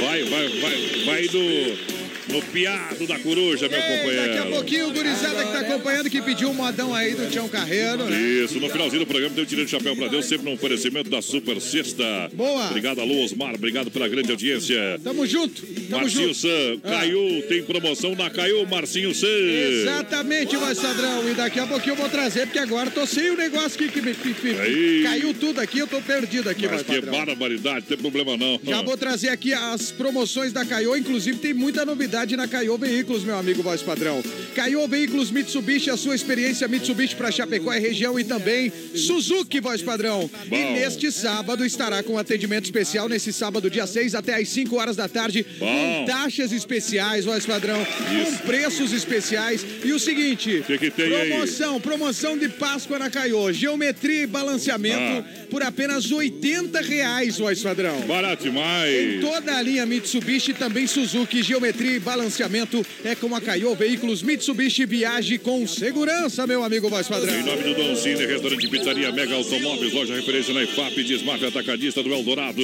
Vai, vai, vai, vai no, no piado da coruja, meu Ei, companheiro. daqui a pouquinho o gurizada que tá acompanhando, que pediu um modão aí do Tião Carreiro, né? Isso, no finalzinho do programa tem o Tirando Chapéu pra Deus, sempre no oferecimento da Super Sexta. Boa. Obrigado, alô, Osmar, obrigado pela grande audiência. Tamo junto, tamo Marcinho junto. San, Ah. Caiu, tem promoção na Caiu, Marcinho San. Exatamente, voz padrão. E daqui a pouquinho eu vou trazer, porque agora tô sem o negócio aqui que me, Aí. caiu tudo aqui, eu tô perdido aqui, Mas que barbaridade, tem problema não. Já vou trazer aqui as promoções da Caio, inclusive tem muita novidade na Caio Veículos, meu amigo voz padrão. Caio Veículos Mitsubishi, a sua experiência Mitsubishi para Chapecó e região e também Suzuki, voz padrão. Bom. E neste sábado estará com atendimento especial, nesse sábado, dia 6 até às 5 horas da tarde, Bom. com taxas especiais, voz padrão, Isso. com preços especiais. E o seguinte, Que que tem aí? promoção, promoção de Páscoa na Caio, geometria e balanceamento Ah. por apenas 80 reais, voz padrão. Barato Em demais. toda a linha Mitsubishi, também Suzuki, geometria e balanceamento é com a Caio Veículos Mitsubishi. Viaje com segurança, meu amigo voz padrão. Em nome do Dom Cine, restaurante pizzaria Mega Automóveis, loja referência na IFAP, Desmaf Atacadista do Eldorado.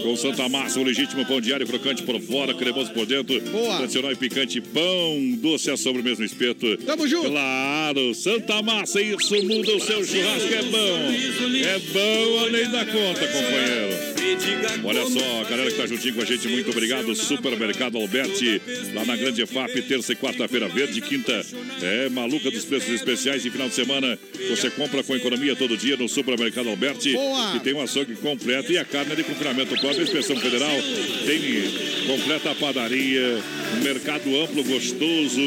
Com Santa Massa, um legítimo pão diário crocante por fora, cremoso por dentro. Boa. Tradicional e picante, pão doce sobre o mesmo espeto. Tamo junto. Claro, Santa Massa, isso muda o seu churrasco, é bom. É bom além da conta, companheiro. Olha só, a galera que tá juntinho com a gente, muito obrigado. Supermercado Alberti, lá na Grande FAP, terça e quarta-feira verde, quinta é maluca dos preços especiais e final de semana você compra com economia todo dia no Supermercado Alberti. Boa. Que tem um açougue completo e a carne é de confinamento próprio, inspeção federal. Tem completa padaria, mercado amplo, gostoso,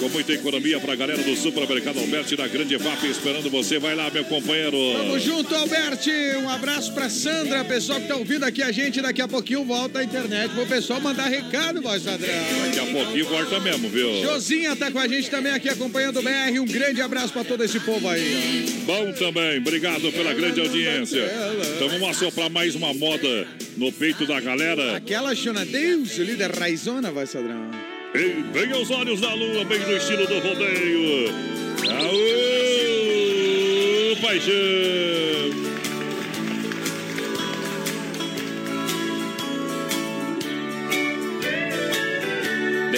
com muita economia pra galera do Supermercado Alberti na Grande FAP esperando você. Vai lá, meu companheiro. Tamo junto, Alberti. Um abraço pra Sandra, pessoal que tá ouvindo aqui a gente. Daqui a pouquinho volta a internet pro pessoal mandar recado, voz padrão. Daqui a pouquinho volta mesmo, viu? Josinha tá com a gente também aqui acompanhando o BR. Um grande abraço pra todo esse povo aí. Bom também, obrigado pela grande audiência. Então vamos assoprar mais uma moda no peito da galera. Aquela chona Deus, líder raizona, voz padrão. E vem aos olhos da lua, bem no estilo do rodeio. Aô, paixão!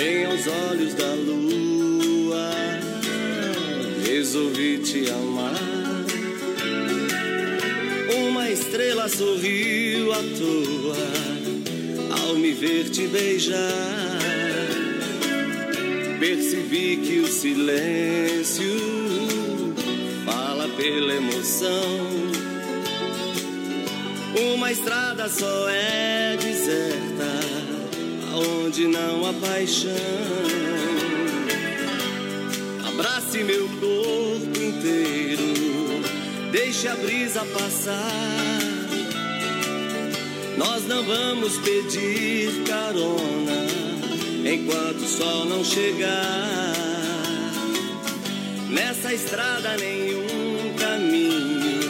Bem aos olhos da lua, resolvi te amar. Uma estrela sorriu à toa ao me ver te beijar. Percebi que o silêncio fala pela emoção. Uma estrada só é deserta aonde não há paixão. Abrace meu corpo inteiro, deixe a brisa passar. Nós não vamos pedir carona enquanto o sol não chegar. Nessa estrada nenhum caminho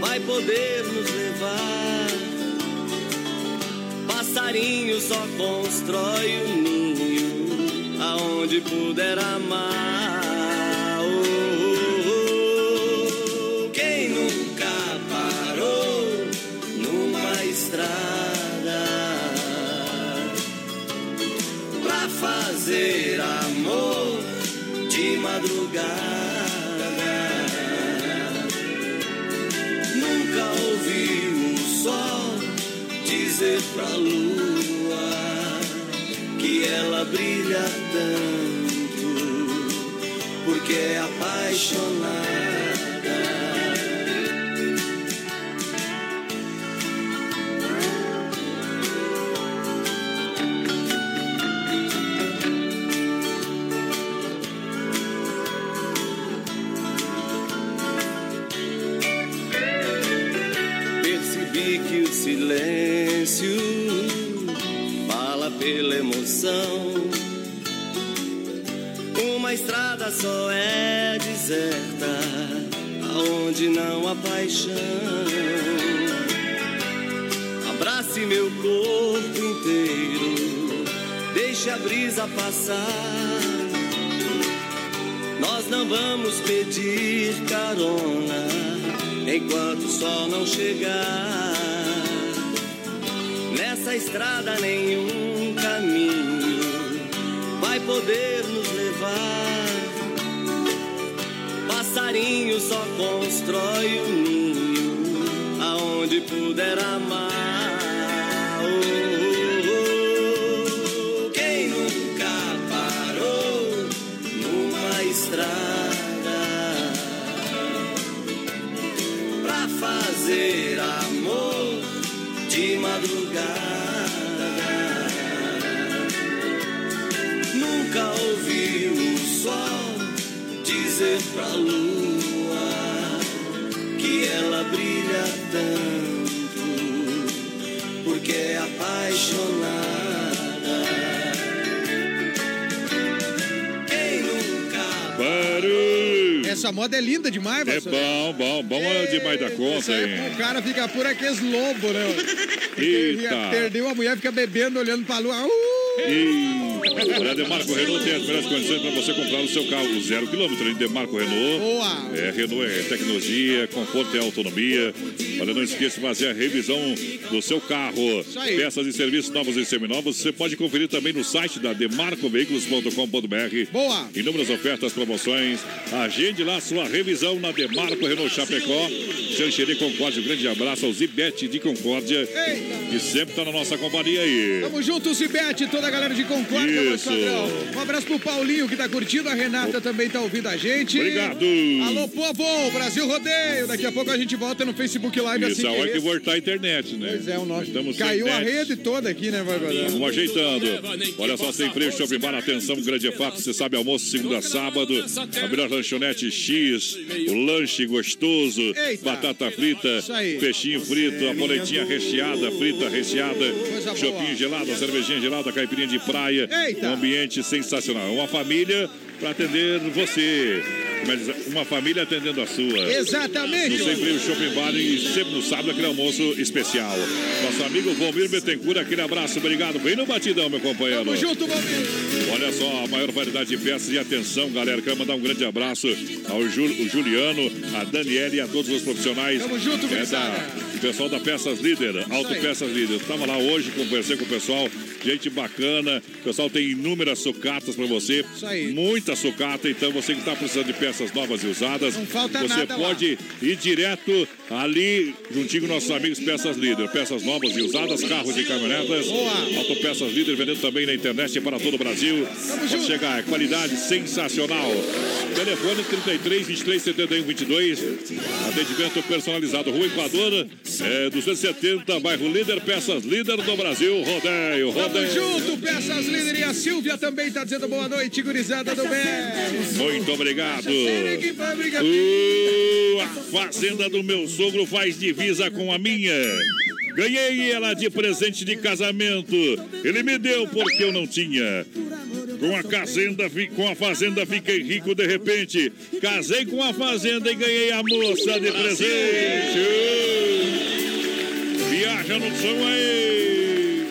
vai poder nos levar. Passarinho só constrói um ninho aonde puder amar. Salvation sol não chegar. Nessa estrada nenhum caminho vai poder nos levar. Passarinho só constrói o ninho aonde puder amar. Essa moda é linda demais, É Vassoura. bom, bom, bom é demais da conta, aí, hein? o cara fica por aqueles lobos, né? Eita! Perdeu a mulher, fica bebendo, olhando pra lua. Uh! E... Olha, Demarco Renault tem as melhores condições para você comprar o seu carro zero quilômetro. Em Demarco Renault. Boa! É, Renault é tecnologia, conforto e autonomia. Olha, não esqueça de fazer a revisão do seu carro. Peças e serviços novos e seminovos. Você pode conferir também no site da demarcoveículos.com.br. Boa! Inúmeras ofertas, promoções. Agende lá sua revisão na Demarco Renault Chapecó. Xanxerê Concórdia. Um grande abraço ao Zibete de Concórdia. Que sempre está na nossa companhia aí. Tamo junto, Cibete, toda a galera de Concórdia, Isso. Um abraço pro Paulinho que tá curtindo, a Renata também tá ouvindo a gente. Obrigado. Alô, povo, Brasil Rodeio. Daqui a pouco a gente volta no Facebook Live Isso, assim hora que esse. voltar a internet, né? Pois é, o nosso. Estamos Caiu a rede toda aqui, né, Bárbara? Vamos ajeitando. Olha só, sem freio, shopping bar, atenção, grande EFAP, você sabe, almoço segunda a sábado, a melhor lanchonete X, o lanche gostoso, Eita. batata frita, peixinho frito, a boletinha recheada, frita recheada, chopinho gelado, cervejinha gelada, caipirinha de praia, Eita. um ambiente sensacional. Uma família para atender você. Mas uma família atendendo a sua. Exatamente. No Sem Freio Shopping Bar e sempre no sábado aquele almoço especial. Nosso amigo Valmir Bettencourt, aquele abraço, obrigado. Vem no batidão, meu companheiro. Tamo junto, Valmir. Olha só, a maior variedade de peças e atenção, galera. Quero mandar um grande abraço ao Ju- o Juliano, a Daniela e a todos os profissionais. Tamo junto, é da, o pessoal da Peças Líder, Auto. Peças Líder. Tava lá hoje, conversei com o pessoal, gente bacana. O pessoal tem inúmeras sucatas para você. Isso aí. Muita sucata, então você que está precisando de peças novas e usadas, Não falta você nada lá. pode ir direto ali, juntinho com nossos amigos Peças Líder. Peças novas e usadas, carros e caminhonetas. Boa. Autopeças Líder vendendo também na internet para todo o Brasil. Pode junto. chegar, é qualidade sensacional. Telefone 33 23 71 22. Atendimento personalizado. Rua Equador, é, 270, bairro Líder, Peças Líder do Brasil. Rodeio, Tamo rodeio. junto, peças líder e a Silvia também tá dizendo boa noite, gurizada do bem. Muito obrigado. Uh, a fazenda do meu sogro faz divisa com a minha. Ganhei ela de presente de casamento. Ele me deu porque eu não tinha. Com a fazenda, com a fazenda fiquei rico de repente. Casei com a fazenda e ganhei a moça de presente. Viaja no som aí.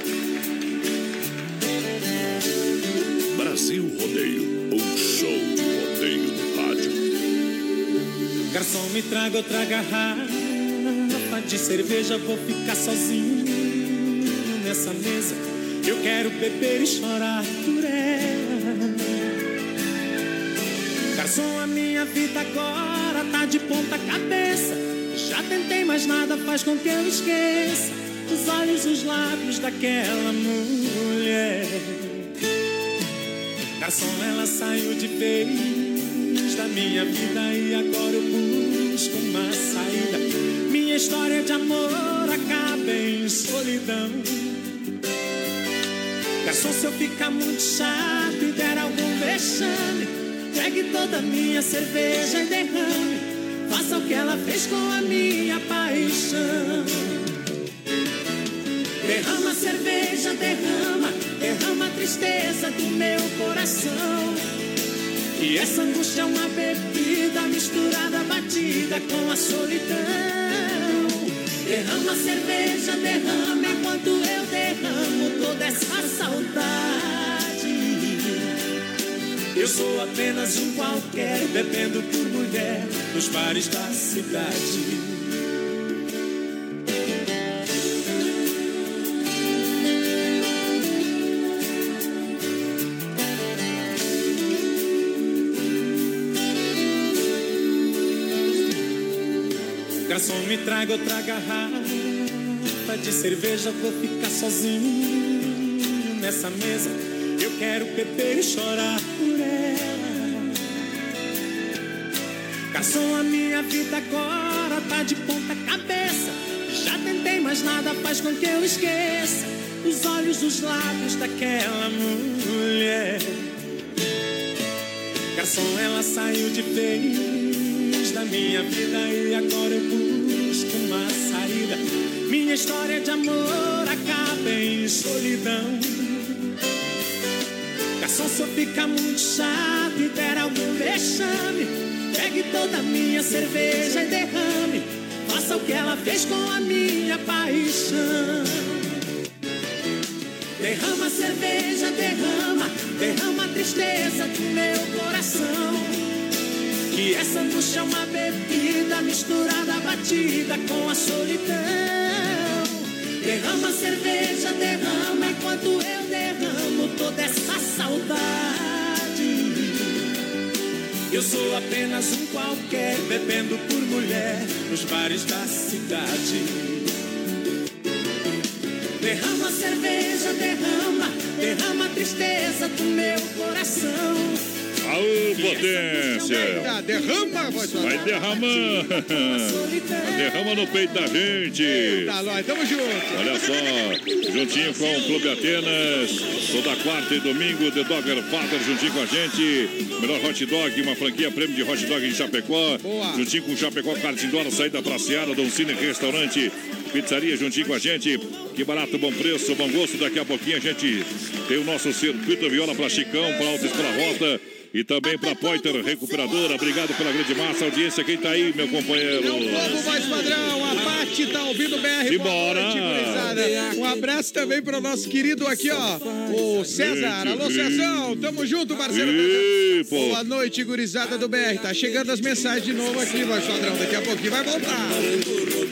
Brasil Rodeio, um show de rodeio no rádio. Garçom, me traga outra garrafa de cerveja. Vou ficar sozinho nessa mesa. Eu quero beber e chorar por ela. Garçom, a minha vida agora tá de ponta cabeça. Já tentei, mas nada faz com que eu esqueça os olhos, os lábios daquela mulher. Garçom, ela saiu de vez da minha vida e agora eu busco uma saída. Minha história de amor acaba em solidão. Garçom, se eu ficar muito chato e der algum vexame, pegue toda a minha cerveja e derrame. Faça o que ela fez com a minha paixão. Derrama cerveja, derrama, derrama a tristeza do meu coração. E essa angústia é uma bebida misturada, batida com a solidão. Derrama cerveja, derrama enquanto eu derramo toda essa saudade. Eu sou apenas um qualquer, bebendo por mulher nos bares da cidade. Garçom, me traga outra garrafa de cerveja, vou ficar sozinho nessa mesa. Quero beber e chorar por ela. Garçom, a minha vida agora tá de ponta cabeça. Já tentei, mas nada faz com que eu esqueça os olhos, os lábios daquela mulher. Garçom, ela saiu de vez da minha vida e agora eu busco uma saída. Minha história de amor acaba em solidão. Se eu ficar muito chato e der algum vexame, pegue toda a minha cerveja e derrame. Faça o que ela fez com a minha paixão. Derrama cerveja, derrama, derrama a tristeza do meu coração. Que essa angústia é uma bebida misturada, batida com a solidão. Derrama cerveja, derrama enquanto eu derramo toda essa saudade. Eu sou apenas um qualquer, bebendo por mulher nos bares da cidade. Derrama cerveja, derrama, derrama a tristeza do meu coração. Aô, potência! Derrama, Vai derramando. Derrama no peito da gente. Tamo junto. Olha só, juntinho com o Clube Atenas, toda quarta e domingo, The Dogger Father juntinho com a gente. Melhor hot dog, uma franquia prêmio de hot dog em Chapecó. Boa. Juntinho com o Chapecó Cartindora, saída pra Seara, Cine Restaurante. Pizzaria juntinho com a gente. Que barato, bom preço, bom gosto. Daqui a pouquinho a gente tem o nosso circuito viola pra Chicão, pra Alta Escola Rota. E também para Poiter Recuperadora. Obrigado pela grande massa, audiência. Quem tá aí, meu companheiro? Meu povo mais padrão, a Pati tá ouvindo o BR. Gurizada. Um abraço também pro nosso querido aqui, ó, o César. Alô, Cezão, tamo junto, parceiro. Pô. Boa noite, gurizada do BR. Tá chegando as mensagens de novo aqui, voz padrão. Daqui a pouquinho vai voltar.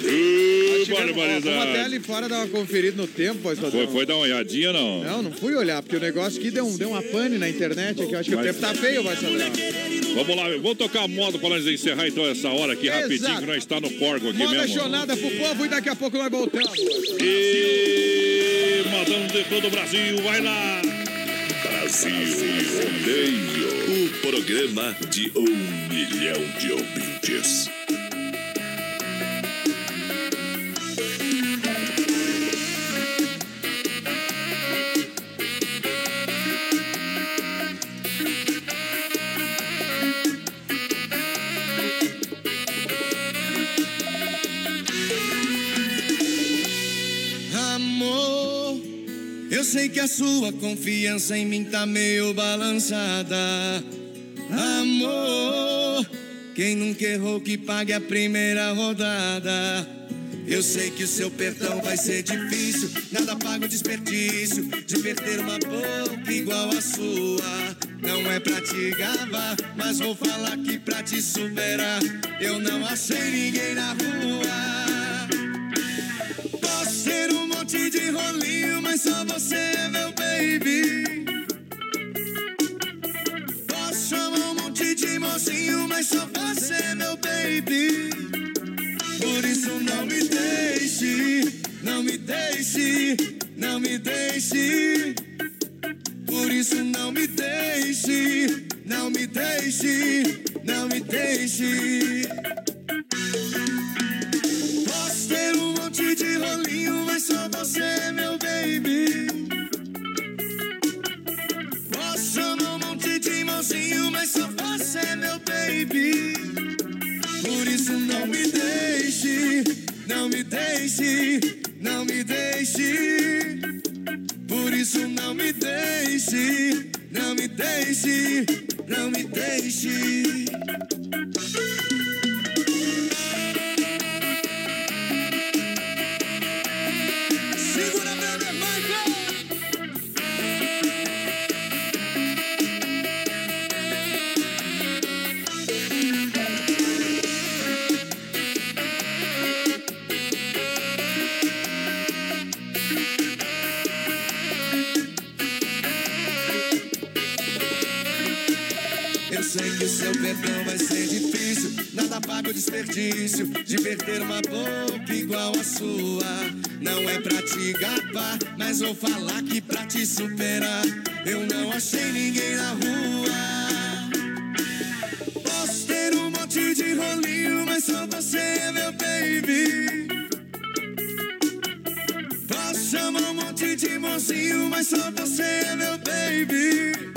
Ih, Chegando, ó, Vamos até ali fora dar uma conferida no tempo, padrão. Foi, foi dar uma olhadinha, não? Não, não fui olhar, porque o negócio aqui deu, um, deu uma pane na internet aqui. Eu acho que o Mas- tempo tá feio, padrão. Vamos lá, vamos tocar a moda para nós encerrar então essa hora aqui rapidinho, Exato. que nós está no corgo aqui Manda mesmo. jornada pro povo e daqui a pouco nós voltamos. E modão de todo o Brasil, vai lá! Brasil Rodeio. O programa de um milhão de ouvintes. Sei que a sua confiança em mim tá meio balançada. Amor, quem nunca errou que pague a primeira rodada. Eu sei que o seu perdão vai ser difícil, nada paga o desperdício de perder uma boca igual a sua. Não é pra te gabar, mas vou falar que pra te superar, eu não achei ninguém na rua. Monte de rolinho, mas só você é meu baby. Posso chamar um monte de mocinho, mas só você é meu baby. Por isso não me deixe, não me deixe, não me deixe. Por isso não me deixe, não me deixe, não me deixe. Posso ter um monte de rolinho, mas só você é meu baby. Chamar um monte de mocinho, mas só você é meu baby. Por isso não me deixe, não me deixe, não me deixe. Por isso não me deixe, não me deixe, não me deixe. De perder uma boca igual a sua. Não é pra te gabar, mas vou falar que pra te superar. Eu não achei ninguém na rua. Posso ter um monte de rolinho, mas só você é meu baby. Posso chamar um monte de mocinho, mas só você é meu baby.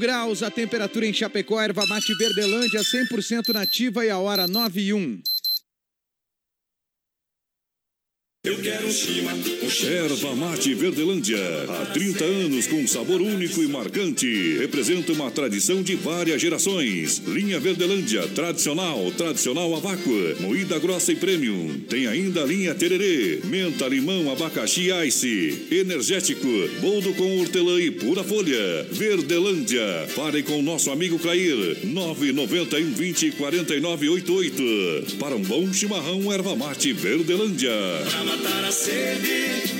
Graus, a temperatura em Chapecó, erva mate Verdelândia, 100% nativa e a hora 9 e 1. Erva Mate Verdelândia, há 30 anos com sabor único e marcante. Representa uma tradição de várias gerações. Linha Verdelândia, tradicional, tradicional a vácuo, moída grossa e premium. Tem ainda a linha Tererê, menta, limão, abacaxi ice, energético, boldo com hortelã e pura folha. Verdelândia, fale com o nosso amigo Clair, 991 20 49 88. Para um bom chimarrão, Erva Mate Verdelândia. Pra matar a sede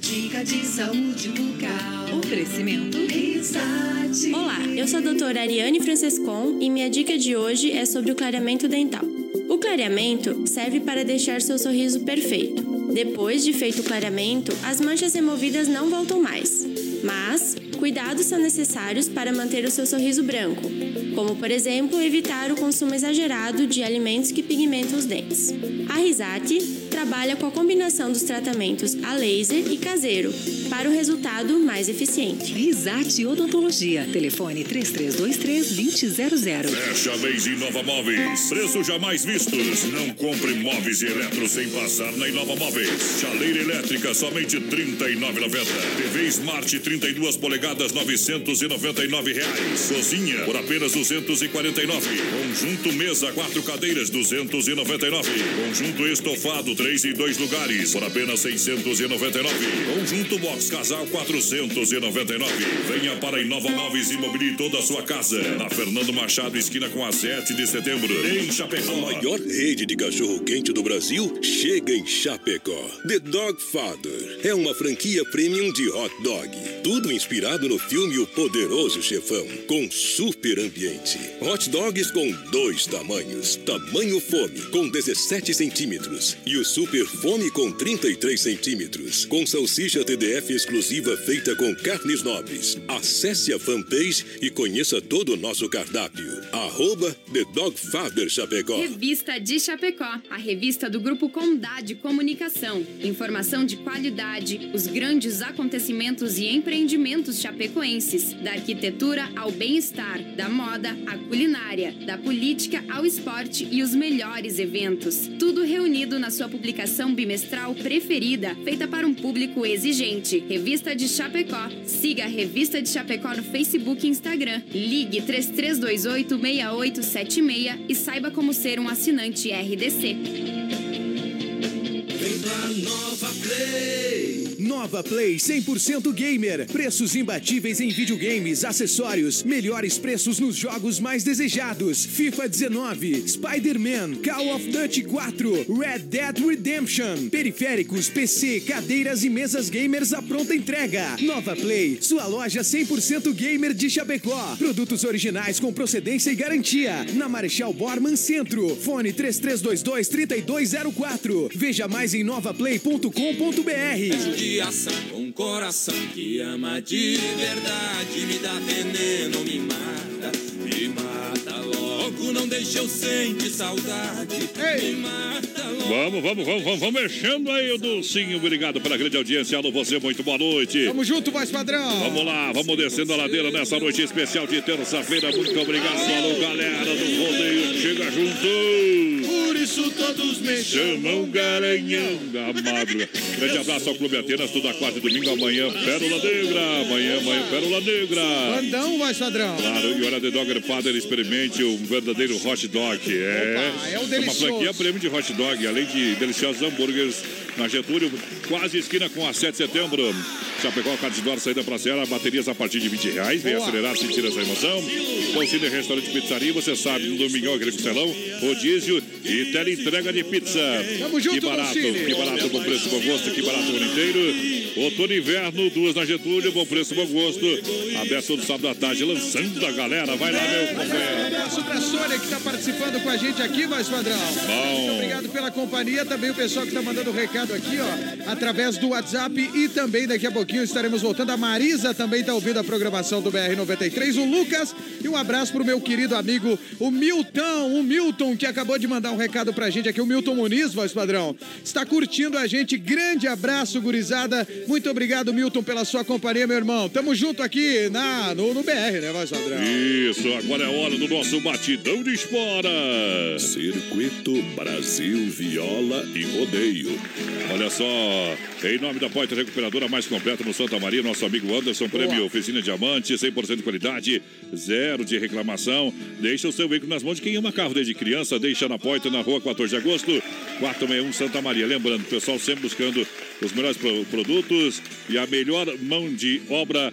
Dica de saúde bucal. Oferecimento Risate. Olá, eu sou a doutora Ariane Francescon e minha dica de hoje é sobre o clareamento dental. O clareamento serve para deixar seu sorriso perfeito. Depois de feito o clareamento, as manchas removidas não voltam mais. Mas, cuidados são necessários para manter o seu sorriso branco, como, por exemplo, evitar o consumo exagerado de alimentos que pigmentam os dentes. A Risate trabalha com a combinação dos tratamentos a laser e caseiro para o resultado mais eficiente. Risate Odontologia. Telefone 3323-2000. Fecha mês Inova Móveis. Preços jamais vistos. Não compre móveis e eletro sem passar na Inova Móveis. Chaleira elétrica somente R$ 39,90. TV Smart 32 polegadas 999 reais. Cozinha por apenas R$ 249. Conjunto mesa quatro cadeiras R$ 299. Conjunto estofado e dois lugares por apenas R$ 699. Conjunto box casal 499. Venha para a Inova Móveis e mobilie toda a sua casa. Na Fernando Machado, esquina com a 7 de setembro. Em Chapecó. A maior rede de cachorro-quente do Brasil chega em Chapecó. The Dog Father é uma franquia premium de hot dog. Tudo inspirado no filme O Poderoso Chefão, com super ambiente. Hot dogs com dois tamanhos. Tamanho fome, com 17 centímetros. E o super fome com 33 centímetros. Com salsicha TDF exclusiva feita com carnes nobres. Acesse a fanpage e conheça todo o nosso cardápio. Arroba The Dog Chapecó. Revista de Chapecó, a revista do Grupo Condade Comunicação. Informação de qualidade, os grandes acontecimentos e empreendimentos chapecoenses, da arquitetura ao bem-estar, da moda à culinária, da política ao esporte e os melhores eventos. Tudo reunido na sua publicação bimestral preferida, feita para um público exigente. Revista de Chapecó. Siga a Revista de Chapecó no Facebook e Instagram. Ligue 3328 6876 e saiba como ser um assinante RDC. Vem pra Nova Play. Nova Play 100% Gamer. Preços imbatíveis em videogames, acessórios, melhores preços nos jogos mais desejados. FIFA 19, Spider-Man, Call of Duty 4, Red Dead Redemption. Periféricos, PC, cadeiras e mesas gamers à pronta entrega. Nova Play, sua loja 100% gamer de Chapecó. Produtos originais com procedência e garantia. Na Marechal Borman Centro. Fone 3322 3204. Veja mais em novaplay.com.br. Com coração que ama de verdade. Me dá veneno, me mata, me mata Não deixa eu sentir saudade. Me mata logo. Vamos, vamos, vamos, vamos, vamos mexendo aí, o Dulcinho. Obrigado pela grande audiência. Alô, você, muito boa noite. Tamo junto, voz padrão. Vamos lá, vamos descendo a ladeira nessa noite especial de terça-feira. Muito obrigado, alô, galera do rodeio. Chega junto. Por isso todos me Chamam Garanhão da Madruga. Grande abraço ao Clube Atenas, toda quarta e domingo. Amanhã, Pérola Negra. Amanhã, amanhã, Pérola Negra. Bandão, voz padrão. Claro, e hora de Dogger Father, experimente um verdadeiro hot dog. É, Opa, é o uma delicioso. franquia prêmio de hot dog, além de deliciosos hambúrgueres na Getúlio, quase esquina com a 7 de setembro. Chapecó, Cardidor, saída pra Serra, baterias a partir de 20 reais. Vem Boa. acelerar, sentir essa emoção. Concine Restaurante Pizzaria, você sabe, no Domingão, aquele costelão, rodízio e teleentrega de pizza. Tamo junto, que barato, que barato, bom preço, bom gosto, que barato o ano inteiro. Outono e inverno, duas na Getúlio, bom preço, bom gosto. Aberto todo sábado à tarde, lançando a galera. Vai lá, meu Um companheiro. abraço pra Sônia que tá participando com a gente aqui, voz padrão. Muito obrigado pela companhia. Também o pessoal que tá mandando o recado aqui, ó, através do WhatsApp. E também daqui a pouquinho estaremos voltando. A Marisa também tá ouvindo a programação do BR93. O Lucas. E um abraço pro meu querido amigo, o Milton. O Milton, que acabou de mandar um recado pra gente aqui. O Milton Muniz, voz padrão. Está curtindo a gente. Grande abraço, gurizada. Muito obrigado, Milton, pela sua companhia, meu irmão. Tamo junto aqui na, no, no BR, né, voz padrão? Isso, agora é hora do nosso batidão de espora. Circuito Brasil Viola e Rodeio. Olha só, em nome da Poitra Recuperadora mais completa no Santa Maria, nosso amigo Anderson, prêmio Oficina Diamante, 100% de qualidade, zero de reclamação. Deixa o seu veículo nas mãos de quem ama carro desde criança, deixa na Poitra, na rua 14 de agosto, 461 Santa Maria. Lembrando, o pessoal sempre buscando os melhores pro- produtos e a melhor mão de obra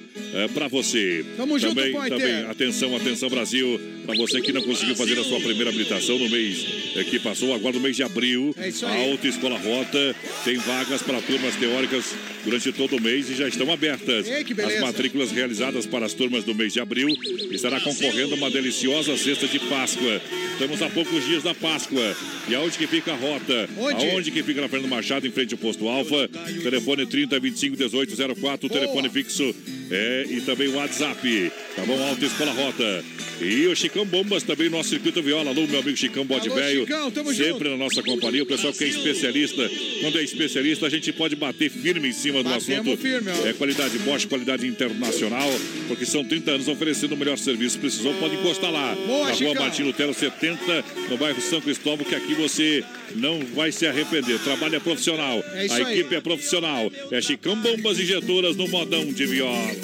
para você. Tamo junto, também, Poiter. também, atenção, atenção Brasil, para você que não conseguiu fazer a sua primeira habilitação no mês eh, que passou, agora no mês de abril, É a. Autoescola Rota tem vagas para turmas teóricas durante todo o mês e já estão abertas. Ei. As matrículas realizadas para as turmas do mês de abril estará concorrendo uma deliciosa cesta de Páscoa. Estamos a poucos dias da Páscoa. E aonde que fica a rota? Onde? Aonde que fica na Fernando Machado, em frente ao posto Alfa. Telefone 30 25 18 04, telefone fixo é, e também o WhatsApp. Tá bom? Autoescola Rota. E o Chicão Bombas também, nosso circuito viola. Alô, meu amigo Chicão Bode Velho. Sempre na nossa companhia. O pessoal que é especialista. Quando é especialista, a gente pode bater firme em cima do Batemos assunto. firme, ó. é qualidade Bosch, qualidade internacional. Porque são 30 anos oferecendo o melhor serviço. Precisou, pode encostar lá. Boa, na rua Chicão. Martin Lutero 70, no bairro São Cristóvão, que aqui você não vai se arrepender. Trabalho é profissional. É a aí. equipe é profissional. É Chicão Bombas Injetoras no modão de viola.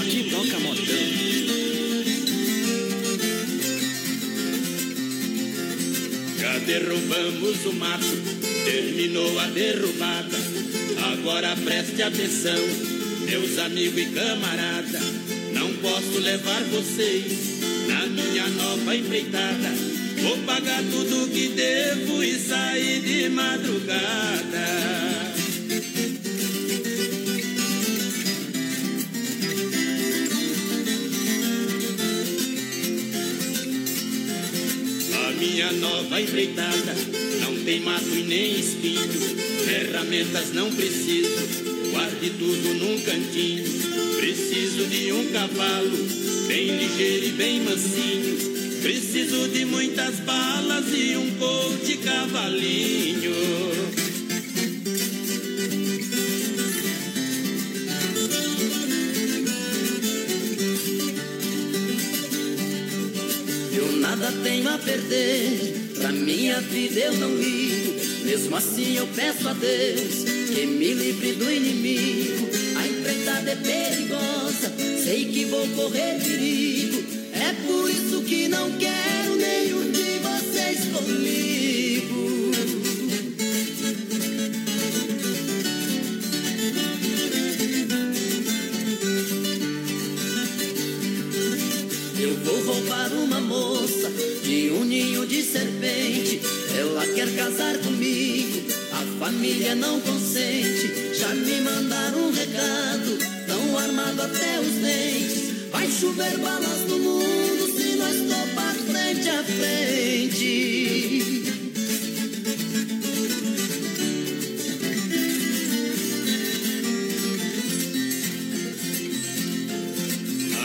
Aqui toca modão. Já derrubamos o mato, terminou a derrubada. Agora preste atenção, meus amigos e camarada. Não posso levar vocês na minha nova empreitada. Vou pagar tudo que devo e sair de madrugada. Minha nova empreitada não tem mato e nem espinho, ferramentas não preciso, guarde tudo num cantinho. Preciso de um cavalo, bem ligeiro e bem mansinho. Preciso de muitas balas e um coach cavalinho. Nada tenho a perder, pra minha vida eu não ligo. Mesmo assim eu peço a Deus que me livre do inimigo. A empreitada é perigosa, sei que vou correr perigo. É por isso que não quero nenhum uma moça de um ninho de serpente. Ela quer casar comigo, a família não consente. Já me mandaram um recado, tão armado até os dentes. Vai chover balas no mundo se nós topar frente a frente.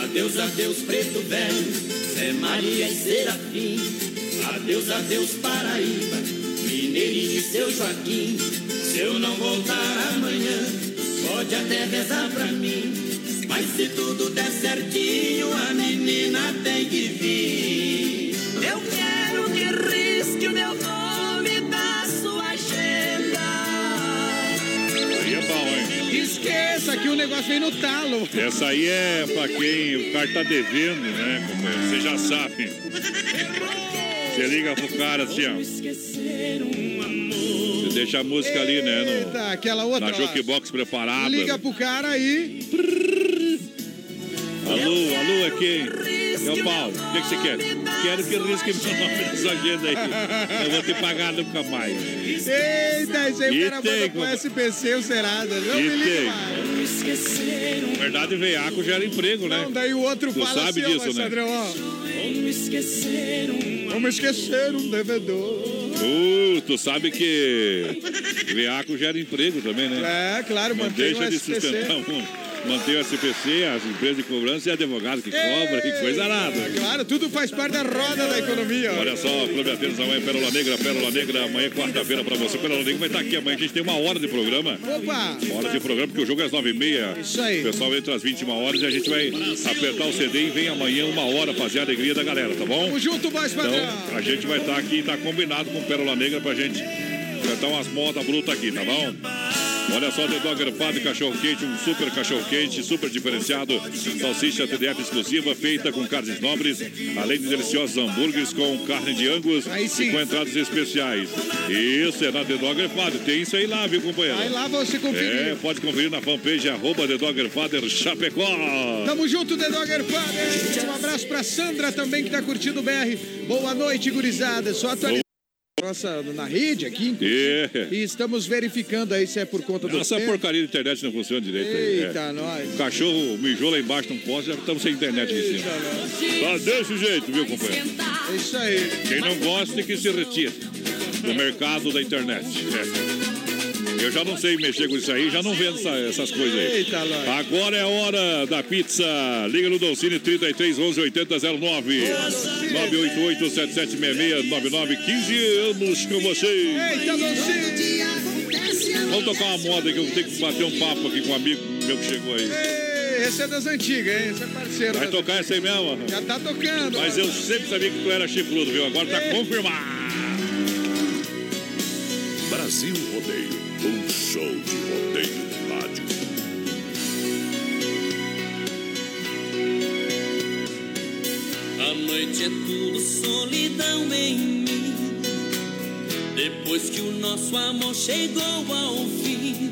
Adeus, adeus, preto velho, Zé Maria e Serafim. Adeus, adeus, Paraíba, Mineirinho e seu Joaquim. Se eu não voltar amanhã, pode até rezar pra mim. Mas se tudo der certinho, a menina tem que vir. Esqueça que o negócio vem no talo. Essa aí é pra quem o cara tá devendo, né, companheiro? Você já sabe. Você liga pro cara assim, ó. Você deixa a música ali, né? No, Eita, aquela outra na jukebox preparada. Liga pro cara aí. Alô, alô, é quem? É o Paulo. O que, que você quer? Quero que risque meu nome nessa agenda aí. Eu vou te pagar nunca mais. Eita, isso aí o cara manda compa- SPC o Serasa. Não E me liga tem. mais. Na verdade, veiaco gera emprego, né? Não, daí o outro Tu fala sabe assim, disso, ó, né? Sandrão, ó. Vamos esquecer um um devedor. Uh, tu sabe que veaco gera emprego também, né? É, claro, Não mantém deixa o de SPC. sustentar um. Mantém o SPC, as empresas de cobrança e advogado que cobra, que coisa nada. Claro, tudo faz parte da roda da economia. Olha só, Clube Atenas amanhã, Pérola Negra, Pérola Negra, amanhã é quarta-feira pra você. Pérola Negra vai estar aqui amanhã, a gente tem uma hora de programa. Opa! Uma hora de programa, porque o jogo é às nove e meia. Isso aí. O pessoal entra às 21 horas e a gente vai apertar o CD e vem amanhã uma hora fazer a alegria da galera, tá bom? Tamo junto, voz padrão. Então, a gente vai estar aqui, tá combinado com Pérola Negra pra gente cantar umas modas brutas aqui, tá bom? Olha só, The Dogger Padre Cachorro Quente, um super cachorro quente, super diferenciado. Salsicha TDF exclusiva, feita com carnes nobres, além de deliciosos hambúrgueres com carne de angus e com entradas especiais. Isso, é na The Dogger Padre. Tem isso aí lá, viu, companheiro? Vai lá você conferir. É, pode conferir na fanpage arroba The Dogger Father Chapecó. Tamo junto, The Dogger Father. Um abraço pra Sandra também que tá curtindo o BR. Boa noite, gurizada. Só atualizando nossa na rede aqui. inclusive. É. E estamos verificando aí se é por conta do Essa tempo. porcaria de internet não funciona direito. aí, Eita, é. nós. O cachorro mijou lá embaixo num poste, já estamos sem internet aqui em cima. Tá desse jeito, viu, companheiro? É isso aí. Quem não gosta tem que se retire do mercado da internet. É. Eu já não sei mexer com isso aí, já não vendo essa- essas coisas aí. Eita. Agora é a hora da pizza. Liga no Dolcine 33 11 80 09 988 7766 99 15 anos com vocês. Eita, Dolcinho. Vamos tocar uma moda que eu tenho que bater um papo aqui com um amigo meu que chegou aí. Ei, Esse é das antigas, hein? Esse é parceiro. Vai das- tocar essa aí mesmo? Já tá tocando. Mas eu sempre sabia que tu era chifrudo, viu? Agora tá confirmado. Brasil Rodeio, um show de rodeio de rádio. A noite é tudo solidão em mim. Depois que o nosso amor chegou ao fim,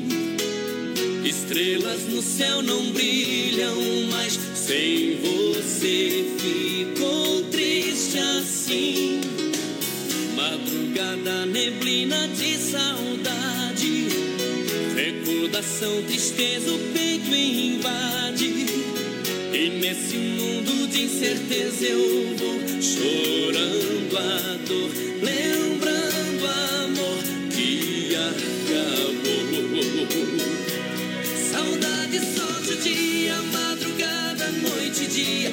estrelas no céu não brilham mais. Sem você ficou triste assim. Madrugada, neblina de saudade. Recordação, tristeza, o peito invade. E nesse mundo de incerteza eu vou chorando a dor, lembrando amor que acabou. Saudade só judia, madrugada, noite dia.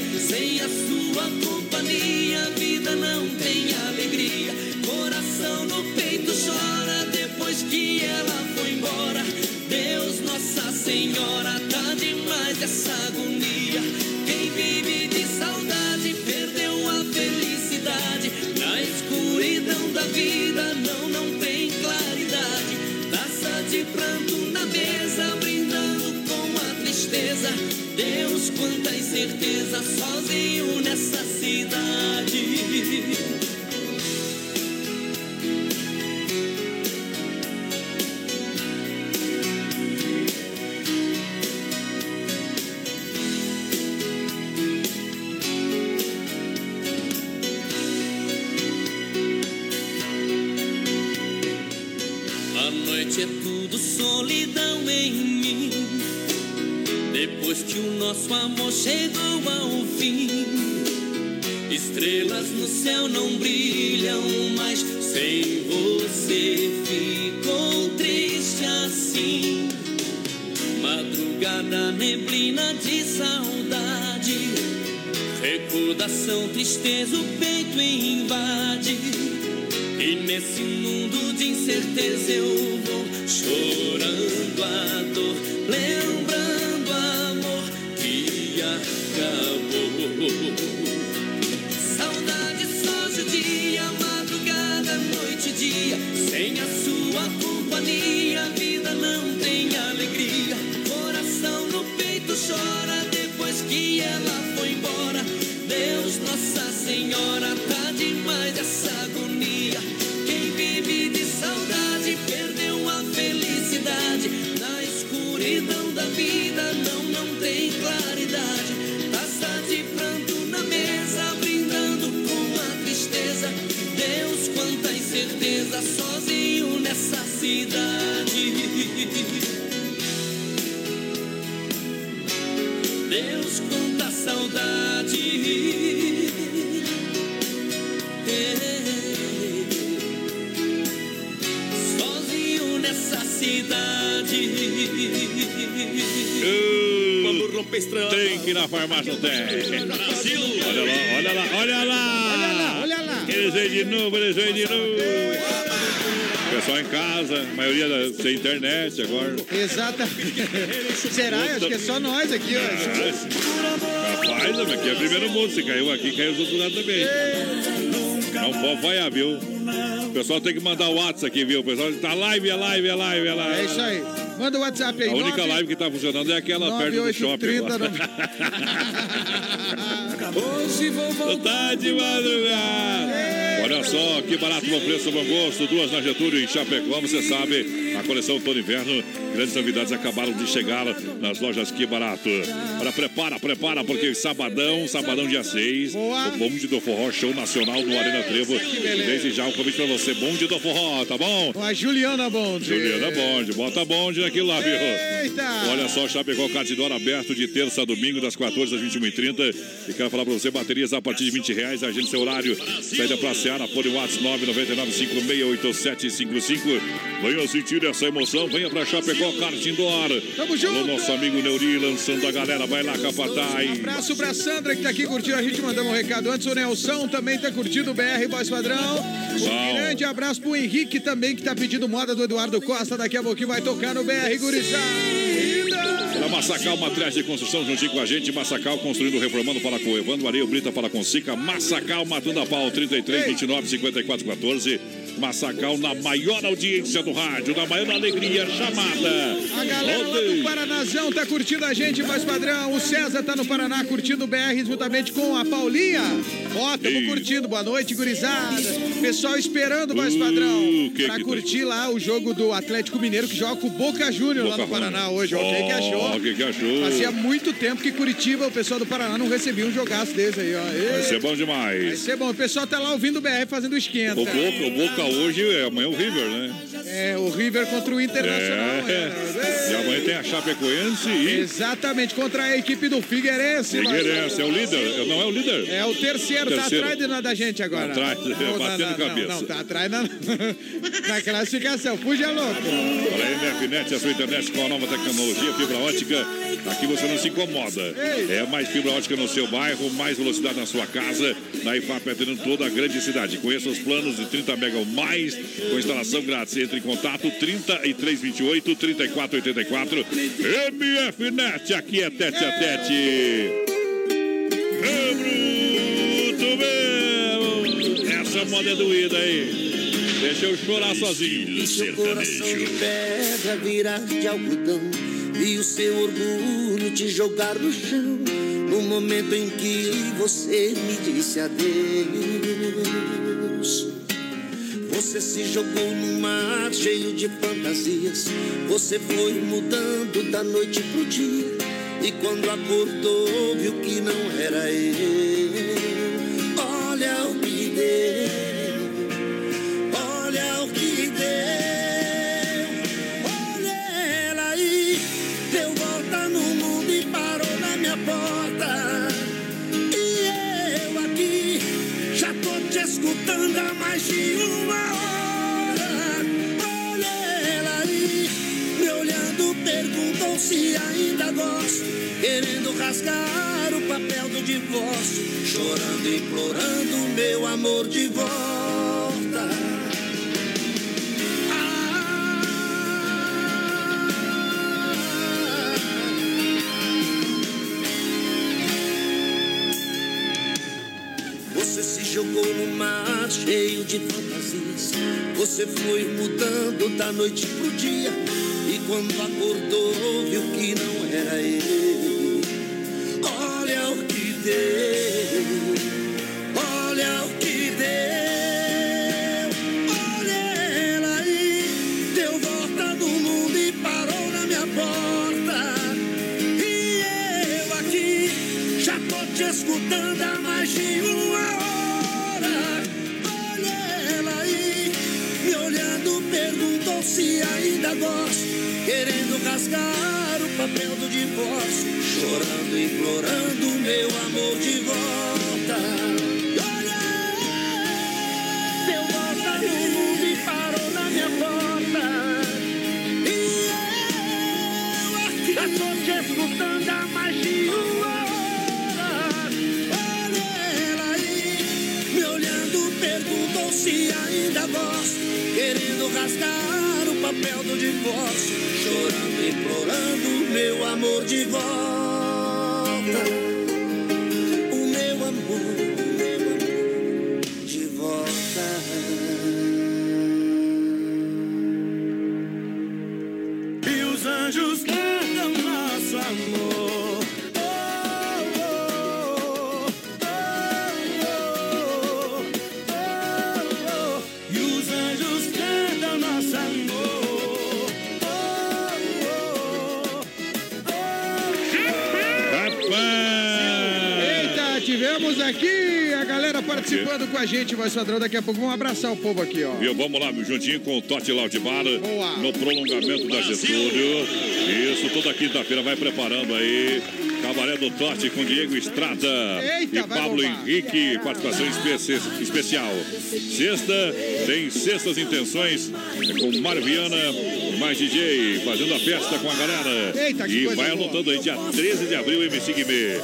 Essa agonia. Quem vive de saudade perdeu a felicidade. Na escuridão da vida não, não tem claridade. Taça de pranto na mesa, brindando com a tristeza. Deus, quanta incerteza, sozinho nessa cidade. Nosso amor chegou ao fim, estrelas no céu não brilham mais. Sem você ficou triste assim. Madrugada, neblina de saudade. Recordação, tristeza, o peito invade. E nesse mundo de incerteza eu internet agora. Exatamente. Será? Acho que é só nós aqui, ó. Rapaz, aqui é primeiro mundo. Se caiu aqui, caiu os outros lados também. Não pode vaiar, viu? O pessoal tem que mandar o WhatsApp aqui, viu? O pessoal tá live, é live, é live, é live. É isso aí. Manda o WhatsApp aí. A única nove- live que tá funcionando é aquela perto do shopping. 9830 Hoje vou voltar de madrugada. Olha só, que barato bom preço, bom gosto. Duas na Getúlio em Chapecó, você sabe. A coleção e Inverno. Grandes novidades acabaram de chegar nas lojas Que Barato. Olha, prepara, prepara, porque sabadão, sabadão dia 6, o Bonde do Forró Show Nacional no Arena Trevo. Desde já o convite pra você, Bonde do Forró, tá bom? Com a Juliana Bonde. Juliana Bonde, bota Bonde naquilo lá, viu? Eita! Olha só, Chapecó Cartidor aberto de terça a domingo, das 14 às 21h30. E quero falar pra você, baterias a partir de 20 reais, agende seu horário. Saída pra Seara, fone WhatsApp 999566855. Venha sentir essa emoção, venha pra Chapecó Cartidor. Tamo junto! Alô, nosso amigo Neuri lançando a galera, vai lá, Capataz. Abraço pra Sandra que tá aqui curtindo a gente, mandamos um recado antes. O Nelson também tá curtindo o BR Voz Padrão. Um grande abraço pro Henrique também, que tá pedindo moda do Eduardo Costa. Daqui a pouquinho vai tocar no BR Gurizada. Para Massacal, materiais de construção juntinho com a gente. Massacal, construindo, reformando, fala com o Evandro Areio Brita, fala com Sica. Massacal, matando a pau, 33, 29, 54, 14. Massacal, na maior audiência do rádio, na maior alegria, chamada. A galera lá do Paranazão tá curtindo a gente, Voz Padrão. O César tá no Paraná curtindo o BR juntamente com a Paulinha. Ó, tamo Isso. curtindo. Boa noite, gurizada. Pessoal esperando, Padrão, Uh, que pra que curtir lá o jogo do Atlético Mineiro, que joga com o Boca Júnior lá no Paraná hoje. O que que achou? O que que achou? Fazia muito tempo que Curitiba, o pessoal do Paraná, não recebia um jogaço desse aí, ó. Vai ser bom Vai demais. ser bom. O pessoal tá lá ouvindo o BR fazendo esquenta. O Boca, o Boca hoje, é, amanhã é o River, né? É, o River contra o Internacional. É. E amanhã tem a Chapecoense e Exatamente, contra a equipe do Figueirense. Figueirense. É o líder? Não é o líder? É o terceiro, tá Terceiro. atrás de- da gente agora. Atrás, Não, batendo não, não, cabeça. Não, tá atrás na, na classificação. Fuja louco. Para a MFNet, a sua internet com a nova tecnologia, fibra ótica. Aqui você não se incomoda. É mais fibra ótica no seu bairro, mais velocidade na sua casa. Na IFAP atendendo toda a grande cidade. Conheça os planos de 30 mega mais, com instalação grátis. Entre em contato 3328 3484. MFNet, aqui é tete a tete. É bruto mesmo. Essa moda é doída aí. Deixa eu chorar sozinho. Seu coração de pedra virar de algodão E o seu orgulho te jogar no chão No momento em que você me disse adeus se jogou no mar cheio de fantasias. Você foi mudando da noite pro dia. E quando acordou, viu que não era eu. Olha o que deu. Olha o que deu. Olha ela aí. Deu volta no mundo e parou na minha porta. E eu aqui já tô te escutando há mais de um perguntam se ainda gosto. Querendo rasgar o papel do divórcio, chorando, implorando meu amor de volta. Você se jogou no mar cheio de fantasias. Você foi mudando da noite pro dia. Quando acordou, viu que não era ele. Olha o que deu. Olha o que deu. Olha ela aí. Deu volta no mundo e parou na minha porta. E eu aqui já tô te escutando há mais de uma hora. Olha ela aí, me olhando, perguntou se ainda gosto. Querendo rasgar o papel do divórcio, chorando, implorando meu amor de volta. Olha, deu volta mundo e parou na minha porta. E eu aqui já tô te escutando há mais de hora. Olha ela aí, me olhando, perguntou se ainda gosto. Querendo rasgar papel do divórcio, chorando, implorando meu amor de volta. O meu amor, com a gente, voz padrão. Daqui a pouco vamos abraçar o povo aqui, ó. Viu? Vamos lá, juntinho com o Totti Laudibar Boa. no prolongamento da Getúlio. Isso, toda quinta-feira vai preparando aí. Cabaré do Totti com Diego Estrada Eita, e Pablo. Henrique, participação especi- especial. Sexta, tem Sextas Intenções é com Mário Viana, mais DJ, fazendo a festa com a galera. Eita, que e vai boa. anotando aí, dia 13 de abril, MC Guimê.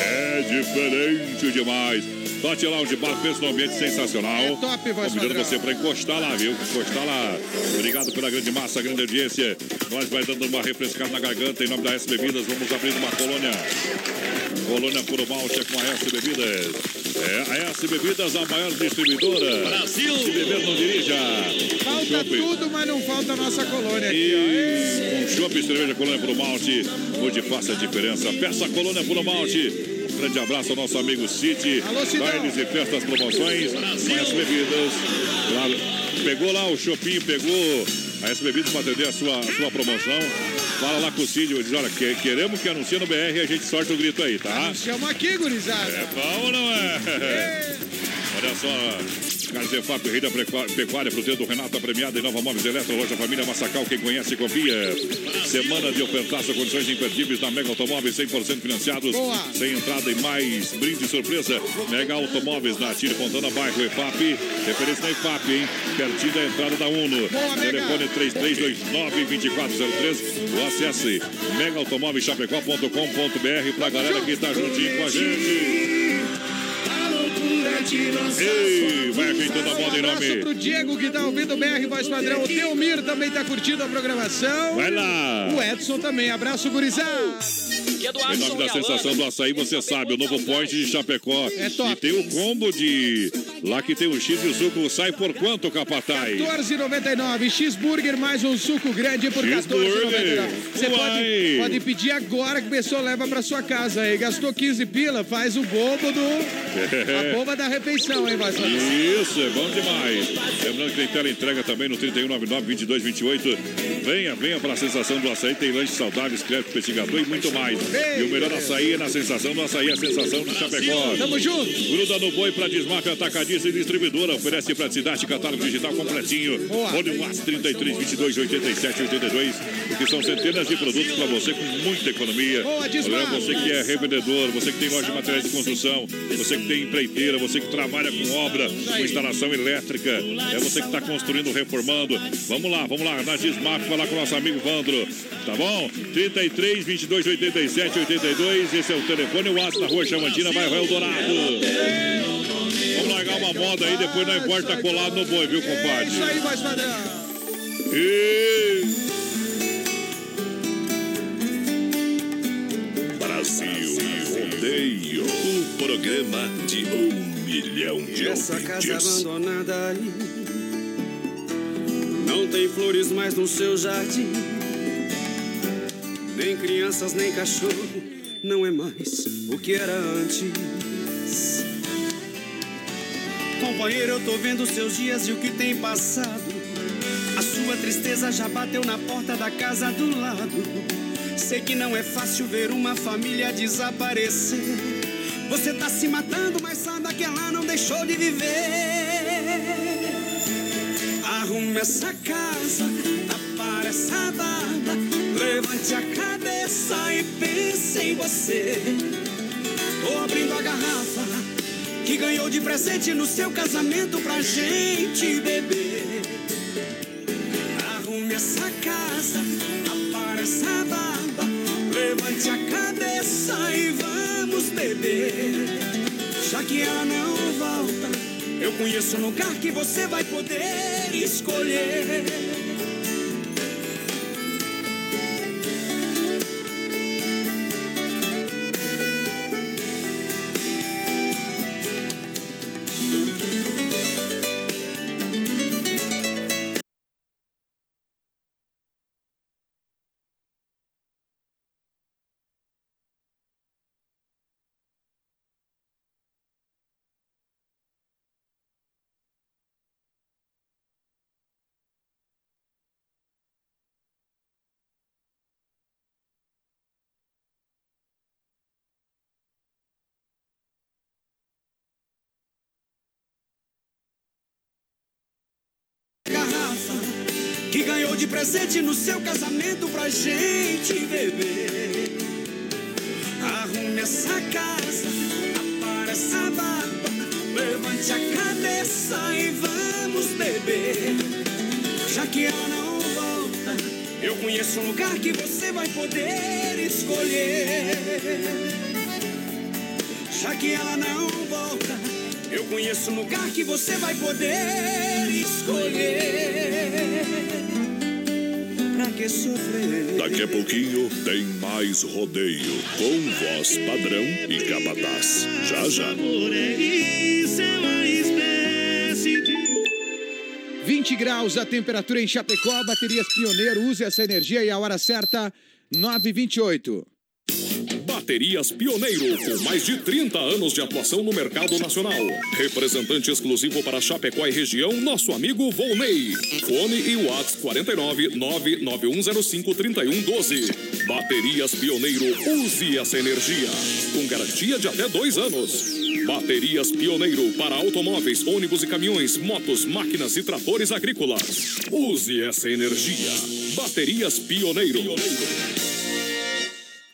É diferente demais. Totti Lounge Bar, pensa num ambiente sensacional. É top, voz Convidando padrão. você para encostar lá, viu? Encostar lá. Obrigado pela grande massa, grande audiência. Nós vai dando uma refrescada na garganta em nome da S Bebidas. Vamos abrir uma colônia. Colônia Puro Malte é com a S Bebidas. É a S Bebidas, a maior distribuidora. Brasil! Se beber, não dirija. Falta Chopp. tudo, mas não falta a nossa colônia aqui, ó. Ei. Um chopp e cerveja Colônia Puro Malte, onde faça a diferença. Peça Colônia Puro Malte. Um grande abraço ao nosso amigo Cidão. Bailes e festas, promoções. Mais bebidas. Lá, pegou lá o shopping, pegou a S Bebidas para atender a sua, a sua promoção. Fala lá com o Cid, diz, olha, que- queremos que anuncie no BR e a gente sorte o grito aí, tá? Chama aqui, gurizada. É bom ou não é? Olha só, Carzefap, Rei da Pecuária, fruteira do Renato, a premiada em Nova Móveis Eletro, loja Família Massacal, quem conhece, confia. Semana de ofertaço, condições imperdíveis na Mega Automóveis, 100% financiados, Boa. sem entrada e mais brinde surpresa. Mega Automóveis na Tire Fontana, bairro EFAP, referência na EFAP, hein? Pertinho da entrada da UNO. Boa. Telefone 3329-2403 ou acesse megaautomóveischapecó.com.br pra galera que tá juntinho com a gente. Ei, vai ajeitando a moda em Um abraço nome. pro Diego que tá ouvindo o BR Voz Padrão. O Teomir também tá curtindo a programação. Vai lá. O Edson também. Abraço, gurizada. Em nome da sensação do açaí, você sabe, o novo point de Chapecó. É top. E tem o combo de. Lá que tem o X e o suco, sai por quanto, Capataz? 14,99. Cheeseburger mais um suco grande por 14,99. Cheeseburger. Você pode, pode pedir agora que a pessoa leva pra sua casa aí. Gastou 15 pila, faz o bobo do. A bomba da refeição, hein, Padrão? Isso, é bom demais. Lembrando que tem tela entrega também no 3199-2228. Venha, venha para a sensação do açaí. Tem lanche saudáveis, crepe, investigador e muito mais. E o melhor açaí é na sensação do açaí, a sensação de Chapecó. Tamo junto. Gruda no boi para desmafe, atacadista e distribuidora. Oferece praticidade, catálogo digital completinho. Fone WhatsApp 33 22 87 82. porque são centenas de produtos para você com muita economia. Boa. Olha, Você que é revendedor, você que tem loja de materiais de construção, você que tem empreiteira, você que trabalha com obra, com instalação elétrica, é você que está construindo, reformando. Vamos lá, vamos lá, na Gismap, falar com o nosso amigo Vandro, tá bom? 33 22 87 82, esse é o telefone, o WhatsApp na rua Chamantina, bairro Eldorado. Vamos largar uma moda aí, depois não importa colado no boi, viu, compadre? Isso aí, voz padrão. E... Brasil Rodeio, o programa de um milhão de Essa casa ouvintes. abandonada aí Não tem flores mais no seu jardim. Nem crianças, nem cachorro Não é mais o que era antes. Companheiro, eu tô vendo seus dias e o que tem passado. A sua tristeza já bateu na porta da casa do lado. Sei que não é fácil ver uma família desaparecer você tá se matando, mas saiba que ela não deixou de viver. Arrume essa casa, tapar essa barba. Levante a cabeça e pense em você. Tô abrindo a garrafa que ganhou de presente no seu casamento pra gente beber. Conheço um lugar que você vai poder escolher. De presente no seu casamento pra gente beber. Arrume essa casa, apare essa barba, levante a cabeça e vamos beber. Já que ela não volta, eu conheço um lugar que você vai poder escolher. Já que ela não volta, eu conheço um lugar que você vai poder escolher. Que sofrer? Daqui a pouquinho tem mais rodeio com voz padrão e capataz. Já já. 20 graus a temperatura em Chapecó, baterias Pioneiro, use essa energia e a hora certa, 9h28. Baterias Pioneiro, com mais de 30 anos de atuação no mercado nacional. Representante exclusivo para Chapecó e região, nosso amigo Volney. Fone e Whats 49 99105 3112. Baterias Pioneiro, use essa energia. Com garantia de até dois anos. Baterias Pioneiro para automóveis, ônibus e caminhões, motos, máquinas e tratores agrícolas. Use essa energia. Baterias Pioneiro.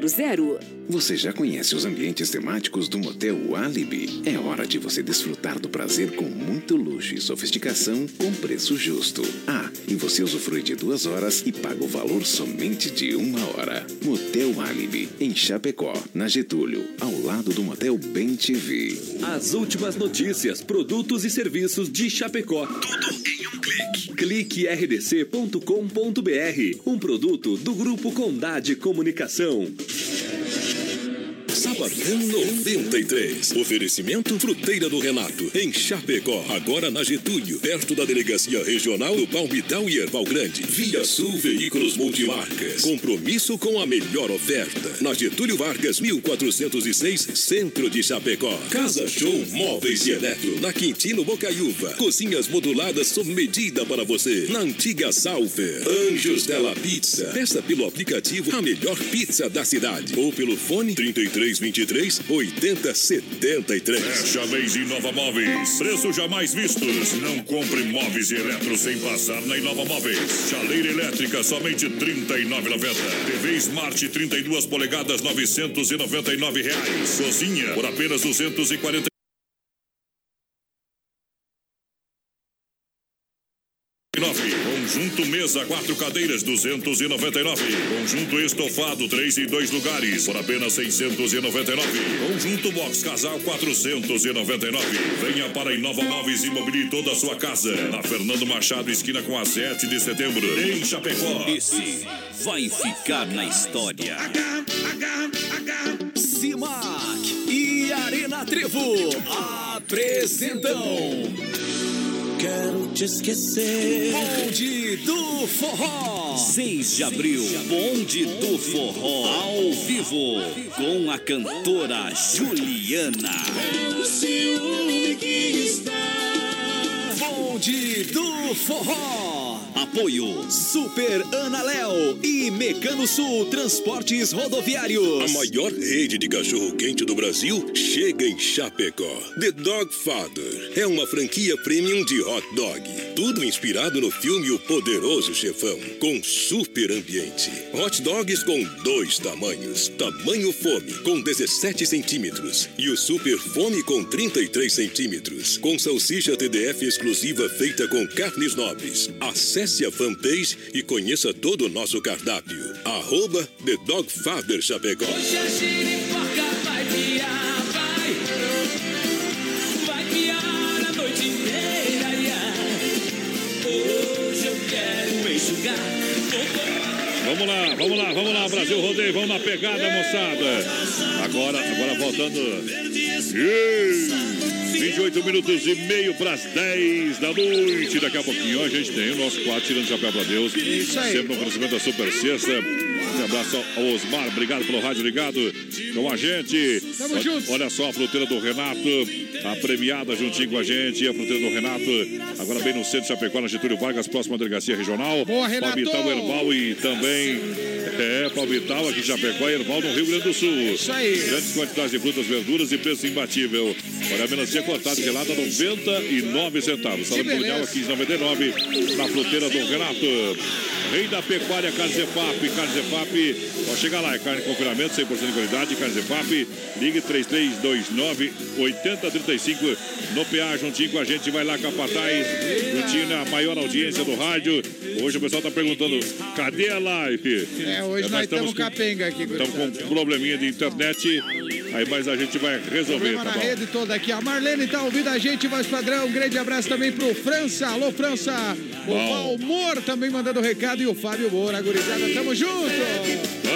3328-3100. Você já conhece os ambientes temáticos do Motel Alibi? É hora de você desfrutar do prazer com muito luxo e sofisticação com preço justo. Ah, e você usufrui de duas horas e paga o valor somente de uma hora. Motel Alibi, em Chapecó, na Getúlio, ao lado do Motel Bem TV. As últimas notícias, produtos e serviços de Chapecó. Tudo em um clique. Clique rdc.com.br. Um produto do Grupo Condade Comunicação. Yeah. Manhã 93. Oferecimento Fruteira do Renato, em Chapecó. Agora na Getúlio, perto da Delegacia Regional do Palmital e Erval Grande. Via Sul Veículos Multimarcas. Compromisso com a melhor oferta. Na Getúlio Vargas, 1406, Centro de Chapecó. Casa Show Móveis e Eletro. Na Quintino Bocaiúva. Cozinhas moduladas sob medida para você. Na antiga Salfer. Anjos Della Pizza. Peça pelo aplicativo a melhor pizza da cidade. Ou pelo fone 3323 8073. Fecha mês Inova Móveis. Preços jamais vistos. Não compre móveis e eletro sem passar na Inova Móveis. Chaleira elétrica somente R$ 39,90. TV Smart 32 polegadas 999 reais. Cozinha por apenas 240 Conjunto mesa, quatro cadeiras, 299. Conjunto estofado, três e dois lugares, por apenas 699. Conjunto box casal, 499. Venha para Inova Móveis e mobile toda a sua casa. Na Fernando Machado, esquina com a 7 de setembro, em Chapecó. Esse vai ficar na história. Simac e Arena Trevo apresentam. Quero te esquecer. Bonde do Forró. 6 de abril, Bonde do Forró. Ao vivo, com a cantora Juliana. O ciúme que está. Bonde do Forró. Apoio Super Ana Léo e Mecano Sul Transportes Rodoviários. A maior rede de cachorro-quente do Brasil chega em Chapecó. The Dog Father é uma franquia premium de hot dog. Tudo inspirado no filme O Poderoso Chefão, com super ambiente. Hot dogs com dois tamanhos. Tamanho fome, com 17 centímetros. E o super fome com 33 centímetros. Com salsicha TDF exclusiva feita com carnes nobres. Acesse a fanpage e conheça todo o nosso cardápio. Arroba The Dog Father Chapecó. Hoje a giripoca vai piar, vai. Vai piar a noite inteira. Hoje eu quero enxugar. Vamos lá, vamos lá, vamos lá, Brasil Rodeio, vamos na pegada, moçada. Agora, agora voltando. Ih, 28 minutos e meio para as 10 da noite. Daqui a pouquinho a gente tem o nosso quadro Tirando Chapéu para Deus. Isso aí. Sempre no oferecimento da Super Sexta. Um abraço ao Osmar, obrigado pelo rádio ligado com a gente. Tamo olha, juntos. olha só a fruteira do Renato, a premiada juntinho com a gente. A fruteira do Renato, agora bem no centro de Chapecó, na Getúlio Vargas, próxima delegacia regional. Boa, Renato. Palmital Herbal e também é, Palmital aqui em Chapecó e Herbal no Rio Grande do Sul. Isso aí. Grandes quantidades de frutas, verduras e preço imbatível. Olha a melancia cortada gelada, 99 centavos. Beleza. colonial, 15,99 na fruteira do Renato. Rei da Pecuária, Carne Zefap. Carne Zefap, pode chegar lá, é carne de confinamento, 100% de qualidade. Carne Zefap, ligue 3329-8035 no PA, juntinho com a gente. Vai lá, Capataz, juntinho na maior audiência do rádio. Hoje o pessoal tá perguntando, cadê a live? É, hoje nós estamos capenga aqui, Estamos com um probleminha de internet, aí mas a gente vai resolver, Problema tá na bom? rede toda aqui. A Marlene tá ouvindo a gente, voz padrão. Um grande abraço também pro França. Alô, França. O. Valmor também mandando recado e o Fábio Moura, gurizada. Tamo junto.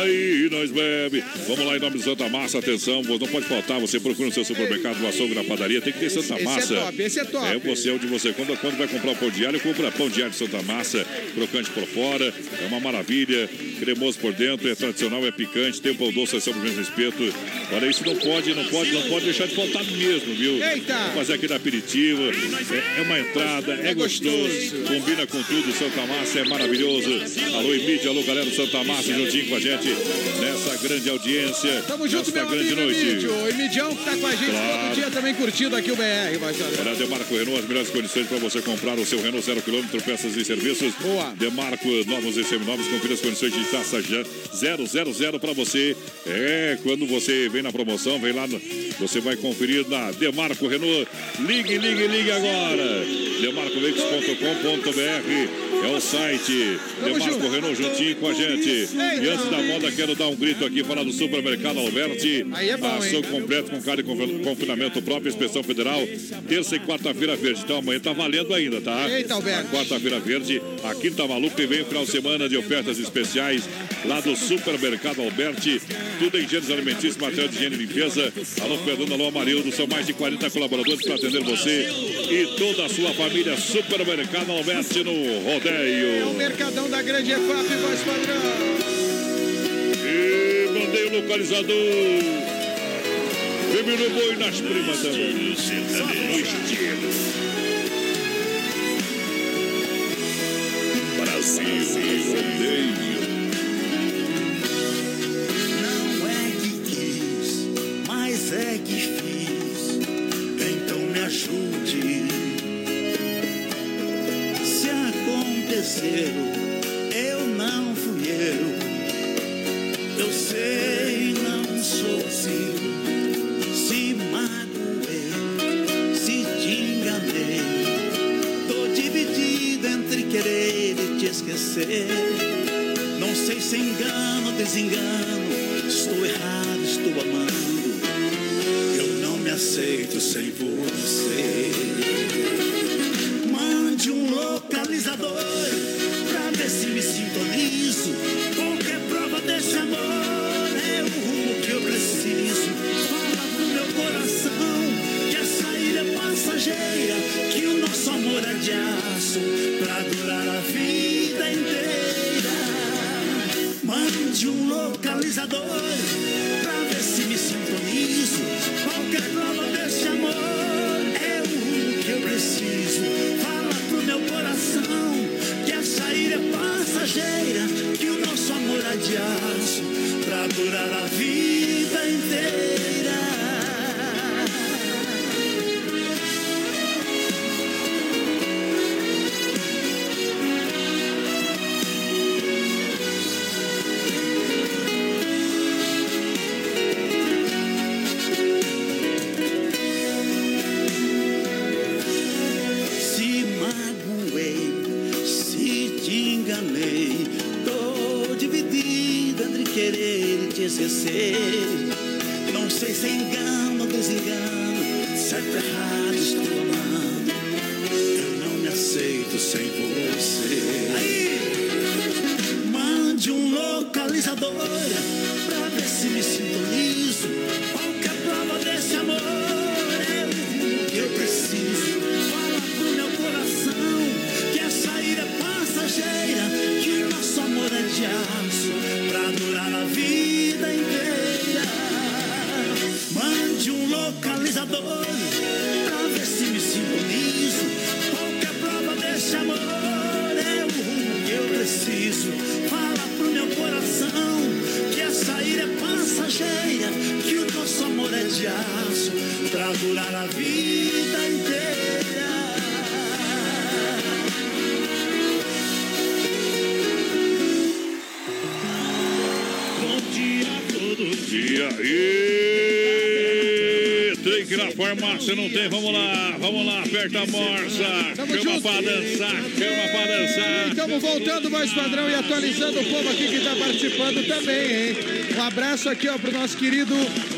Aí nós bebe. Vamos lá em nome de Santa Massa, atenção, não pode faltar. Você procura no seu supermercado, no açougue, na padaria, tem que ter Santa Esse é Massa. top, esse é top. É você onde você quando, quando vai comprar o pão diário, compra pão diário de Santa Massa, crocante por fora, é uma maravilha, cremoso por dentro, é tradicional, é picante, tem o pão doce, é sempre o mesmo espeto. Olha, isso não pode, não pode, não pode deixar de faltar mesmo, viu? Eita! Vamos fazer aquele aperitivo, é, é uma entrada, é, É gostoso, gostoso. combina com tudo, Santa Massa é maravilhoso. Alô, Emídia, alô, galera do Santa Massa, juntinho com a gente nessa grande audiência. Tamo junto, meu grande amigo noite. Emídio. O Emidião que tá com a gente Claro. todo dia também curtindo aqui o BR, padrão. Olha, Demarco Renault, as melhores condições para você comprar o seu Renault zero quilômetro, peças e serviços. Boa. Demarco, novos e seminovos, confira as condições de taxa já 000 para você. É, quando você vem na promoção, vem lá, no- você vai conferir na Demarco Renault. Ligue, ligue, ligue agora. Demarcoveículos.com.br é o site. Demarco. Renault juntinho com a gente. E antes da moda, quero dar um grito aqui, falar do supermercado Alberti. É bom, hein? Açougue completo com carne com confinamento próprio, inspeção federal. Terça e quarta-feira verde. Então amanhã tá valendo ainda, tá? Eita, Alberto. A Quarta-feira verde, a quinta maluca e vem o final de semana de ofertas especiais. lá do Supermercado Alberti. Tudo em gêneros alimentícios, material de higiene e limpeza. Alô, Fernando, alô, Amarildo. São mais de 40 colaboradores para atender você e toda a sua família. Supermercado Alberti no É o Rodeio. Mercadão da Grande EFAP, voz padrão. E mandei o localizador. Firme no boi nas primas também. No estilo. Brasil Rodeio. Mande um localizador pra ver se me sintonizo. Qualquer prova desse amor é o que eu preciso. Fala pro meu coração que a saída é passageira, que o nosso amor é de aço pra durar a vida inteira. Farmácia, não tem? Vamos lá, vamos lá, aperta a morsa. Tamo chama junto. pra dançar, chama pra dançar. Estamos voltando, voz padrão, e atualizando o povo aqui que está participando também, hein? Um abraço aqui, ó, pro nosso querido.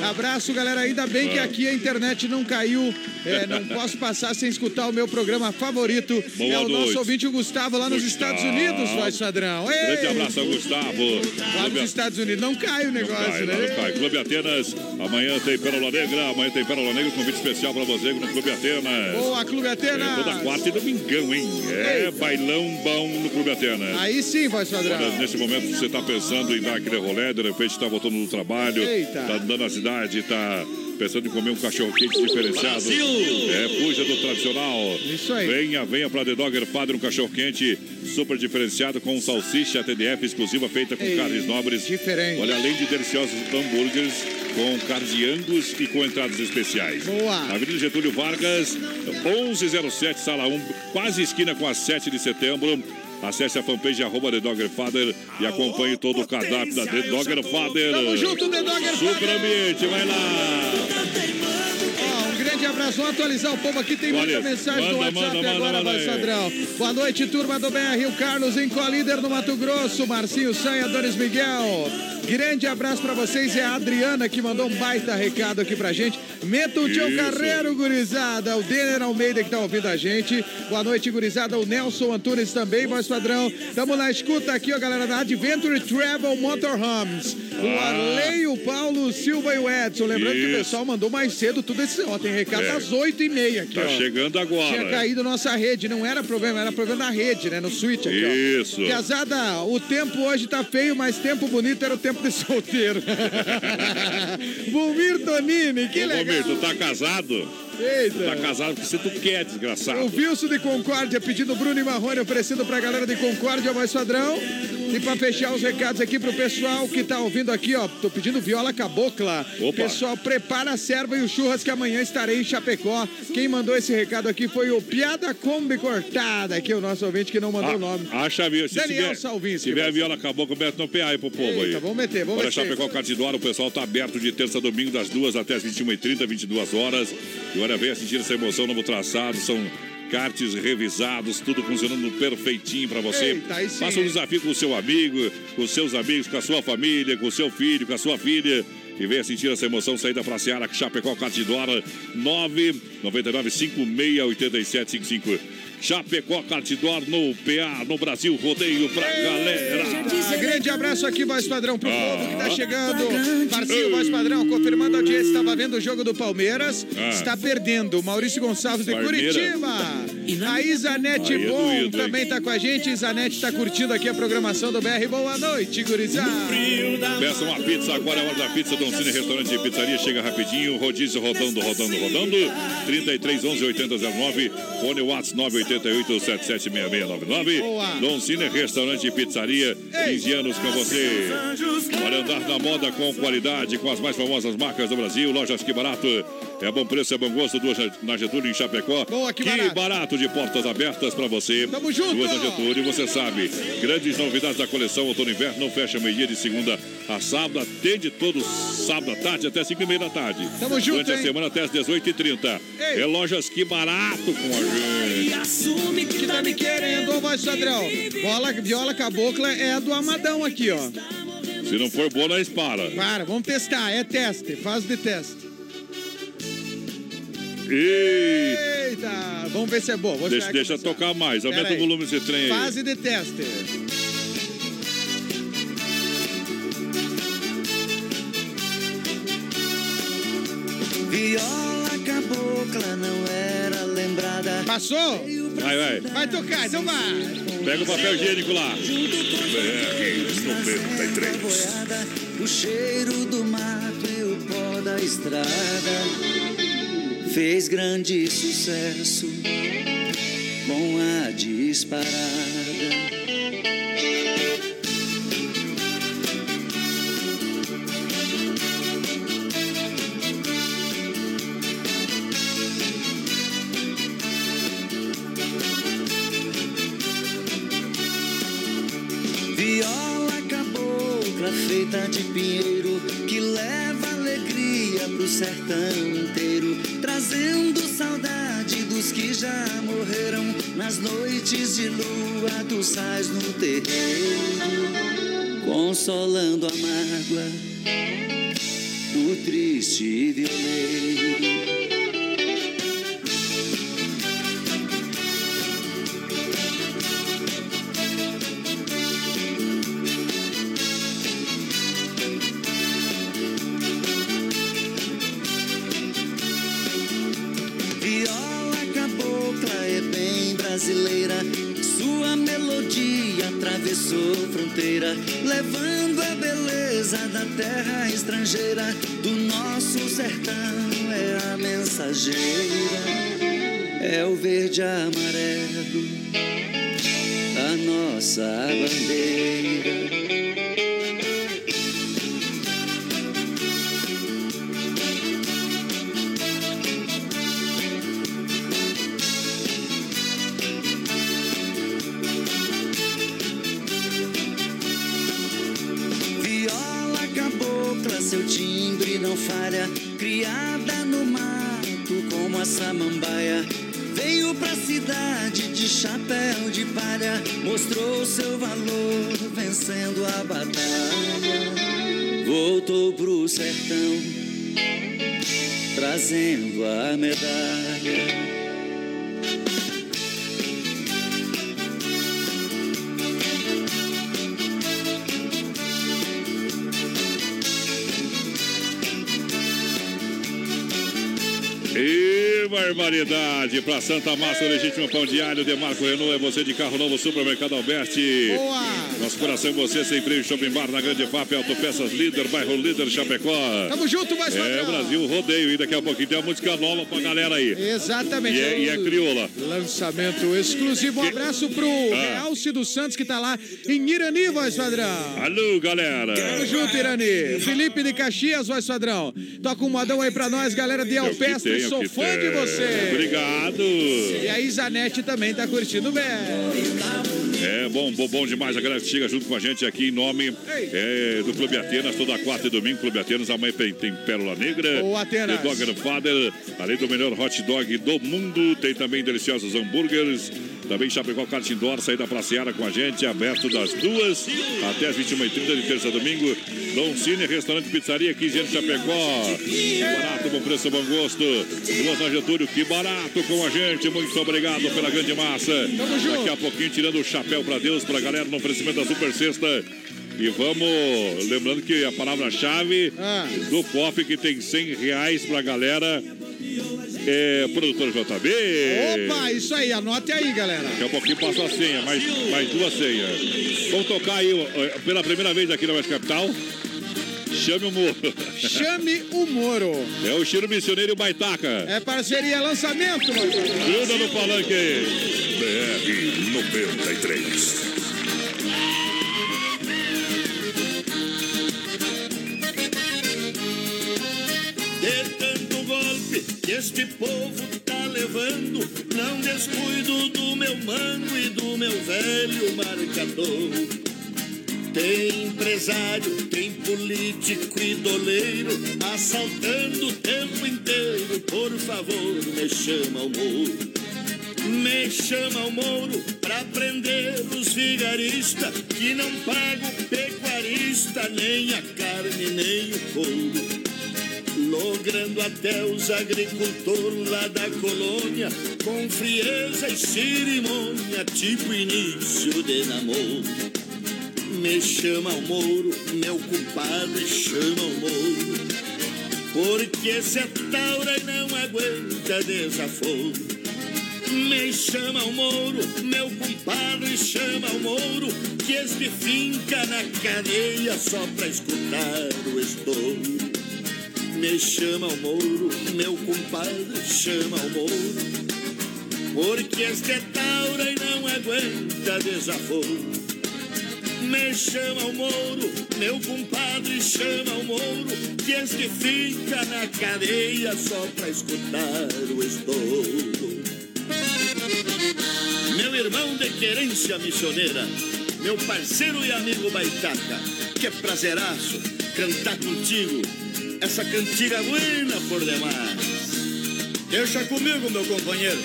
Abraço, galera. Ainda bem que aqui a internet não caiu. É, não posso passar sem escutar o meu programa favorito. Boa é o noite. nosso ouvinte, o Gustavo, lá nos Gustavo. Estados Unidos, voz padrão. Ei! Grande abraço ao Gustavo. Lá nos Estados Unidos. Não cai o negócio, Cai, lá né? não cai. Clube Atenas, amanhã tem Pérola Negra, amanhã tem Pérola Negra, convite especial pra você no Clube Atenas. Boa, Clube Atenas. É, toda quarta e domingão, hein? É bailão bom no Clube Atenas. Aí sim, voz padrão. Olha, nesse momento você está pensando em dar aquele rolê, de repente está voltando do trabalho, Eita. está andando na cidade, está pensando em comer um cachorro quente diferenciado. Brasil! É, fuja do tradicional. Isso aí. Venha, venha para The Dogger Padre, um cachorro quente super diferenciado com salsicha TDF exclusiva feita com Ei, carnes nobres. Diferente. Olha, além de deliciosos hambúrgueres com carnes de angus e com entradas especiais. Boa. Avenida Getúlio Vargas, 1107, sala 1, quase esquina com a 7 de setembro. Acesse a fanpage arroba The Dogger Father e acompanhe todo o cardápio da The Dogger Father. Tamo junto, The Dogger Super Father. ambiente, vai lá. Abraço, vamos atualizar o povo aqui, tem muita mensagem no manda, WhatsApp manda, agora, manda, voz padrão. Boa noite, turma do BR, o Carlos em Colíder no Mato Grosso, Marcinho Sanha, Doris Miguel. Grande abraço pra vocês. É a Adriana que mandou um baita recado aqui pra gente. Meta o Isso. Carreiro, gurizada. O Denner Almeida que tá ouvindo a gente. Boa noite, gurizada. O Nelson Antunes também, voz padrão. Tamo na escuta aqui, ó, galera da Adventure Travel Motorhomes. O Ah. Arley, o Paulo, Silva e o Edson. Lembrando que o Isso. pessoal mandou mais cedo tudo esse. Ó, tem recado É. às 8h30 aqui, Tá ó. chegando agora. Tinha caído nossa rede, não era problema, era problema na rede, né? No switch aqui, ó. Isso. Piazada, o tempo hoje tá feio, mas tempo bonito era o tempo de solteiro. Bulmir Tonini, que Ô, legal. Bomir, tu tá casado? Eita. Tá casado porque você tu quer, desgraçado. O Wilson de Concórdia pedindo Bruno e Marrone oferecendo pra galera de Concórdia, mais padrão. E pra fechar os recados aqui pro pessoal que tá ouvindo aqui, ó. Tô pedindo viola cabocla. Opa. Pessoal, prepara a serva e o churras que amanhã estarei em Chapecó. Quem mandou esse recado aqui foi o Piada Kombi Cortada, aqui é o nosso ouvinte que não mandou o nome. Acha viu? Se Daniel tiver, Salvinski, Se tiver vai. viola caboclo, mete no PA aí pro povo aí. Eita, vamos meter, vamos Olha, meter. Chapecó Cartidora, o pessoal tá aberto de terça a domingo, das 2 até as 21h30, 22 horas. E olha, venha sentir essa emoção, novo traçado, são karts revisados, tudo funcionando perfeitinho pra você. Eita, Faça um desafio com o seu amigo, com seus amigos, com a sua família, com o seu filho, com a sua filha. E venha sentir essa emoção, saída pra Seara, Chapecó Cartidora, 999 568755. Chapecó Cartidor no PA, no Brasil, rodeio pra galera. Ah, grande abraço aqui, voz padrão, pro Ah. povo que tá chegando. Marcinho, voz padrão, confirmando a audiência, estava vendo o jogo do Palmeiras. Ah. Está perdendo. Maurício Gonçalves de Palmeiras. Curitiba. A Isanete Aí é Bom doído, hein? também tá com a gente. Isanete tá curtindo aqui a programação do BR. Boa noite, gurizada. Peça uma pizza, agora é hora da pizza. Don Cine Restaurante e Pizzaria chega rapidinho. Rodízio rodando, rodando, rodando. 33 11 80 09. Fone Whats 988 776699. Boa. Don Cine Restaurante e Pizzaria. 15 anos com você. Para andar na moda com qualidade, com as mais famosas marcas do Brasil. Lojas Que Barato. É bom preço, é bom gosto. Duas na Getúlio, em Chapecó. Boa, Que que Barato. barato de portas abertas para você. Tamo junto. Duas na Getúlio, você sabe. Grandes novidades da coleção outono inverno. Fecha meio-dia de segunda a sábado. Atende todo sábado à tarde até 5 e meia da tarde. Tamo junto, Durante a hein? semana até as 18h30. É lojas que barato com a gente. Assume que tá me querendo, ô voz padrão. Viola, viola cabocla é a do Amadão aqui, ó. Se não for boa, nós para. Para, vamos testar. É teste, fase de teste. Eita, vamos ver se é bom. Vou deixa, deixa tocar mais. Pera Aumenta o aí. volume desse trem aí. Fase de teste. Viola cabocla não era lembrada. Passou? Vai, vai. Vai tocar, então vai. Pega o papel higiênico lá. Boiada, o cheiro do mato e o pó da estrada fez grande sucesso com a disparada. Viola cabocla feita de pinheiro que leva pro sertão inteiro, trazendo saudade dos que já morreram nas noites de lua tu sais no terreiro, consolando a mágoa do triste violeiro. Atravessou fronteira, levando a beleza da terra estrangeira. Do nosso sertão é a mensageira, é o verde amarelo, a nossa bandeira. Voltou pro sertão, trazendo a medalha. Barbaridade! Pra Santa Massa, o legítimo pão de alho de Marco Renault é você de carro novo, Supermercado Alberti. Boa! Nosso coração, você sem freio, Shopping Bar na Grande FAP, Autopeças Líder, Bairro Líder, Chapecó. Tamo junto, mais É, padrão. Brasil Rodeio. E daqui a pouquinho tem uma música nova pra galera aí. Exatamente. E é, e é crioula. Lançamento exclusivo. Um abraço pro Ah. Realce dos Santos, que tá lá em Irani, voz padrão. Alô, galera. Tamo junto, Irani. Felipe de Caxias, voz padrão. Toca um modão aí pra nós, galera de É Alpestre. é Sou fã de você. Obrigado. E a Isanete também tá curtindo bem. É bom, bom, bom demais. A galera que chega junto com a gente aqui em nome é, do Clube Atenas, toda quarta e domingo. Clube Atenas, amanhã tem, tem Pérola Negra. Ô, Atenas. The Dogger Father, além do melhor hot dog do mundo. Tem também deliciosos hambúrgueres. Também Chapecó Kart Indoor, saída pra Seara com a gente, aberto das duas até as 21h30 de terça a domingo. Dom Cine, restaurante pizzaria, 15 anos Chapecó. Barato, bom preço, bom gosto. Duas na Getúlio, que barato com a gente. Muito obrigado pela grande massa. Daqui a pouquinho, tirando o chapéu pra Deus, pra galera, no oferecimento da Super Sexta. E vamos, lembrando que a palavra-chave do COF que tem 100 reais pra galera é produtor JB. Opa, isso aí, anote aí, galera. Daqui a pouquinho passa a senha, mais, mais duas senhas. Vamos tocar aí pela primeira vez aqui na West Capital. Chame o Moro. Chame o Moro. É o Chiro Missioneiro Baitaca. É parceria lançamento, Gruda no palanque. BR 93. De golpe que este povo tá levando, não descuido do meu mano e do meu velho marcador. Tem empresário, tem político e doleiro, assaltando o tempo inteiro. Por favor, me chama ao muro. Me chama ao Moro pra prender os vigaristas que não pagam pecuarista, nem a carne, nem o couro. Logrando até os agricultores lá da colônia com frieza e cerimônia, tipo início de namoro. Me chama ao Moro, meu compadre, chama ao Moro. Porque esse é taura não aguenta desaforo. Me chama ao Moro, meu compadre, chama ao Moro, que este finca na cadeia só pra escutar o estouro. Me chama ao Moro, meu compadre, chama ao Moro, porque este é taura e não aguenta desaforo. Me chama ao Moro, meu compadre, chama ao Moro, que este fica na cadeia só pra escutar o estouro. Meu irmão de querência missioneira, meu parceiro e amigo Baitaca, que prazeraço cantar contigo essa cantiga buena por demais. Deixa comigo, meu companheiro,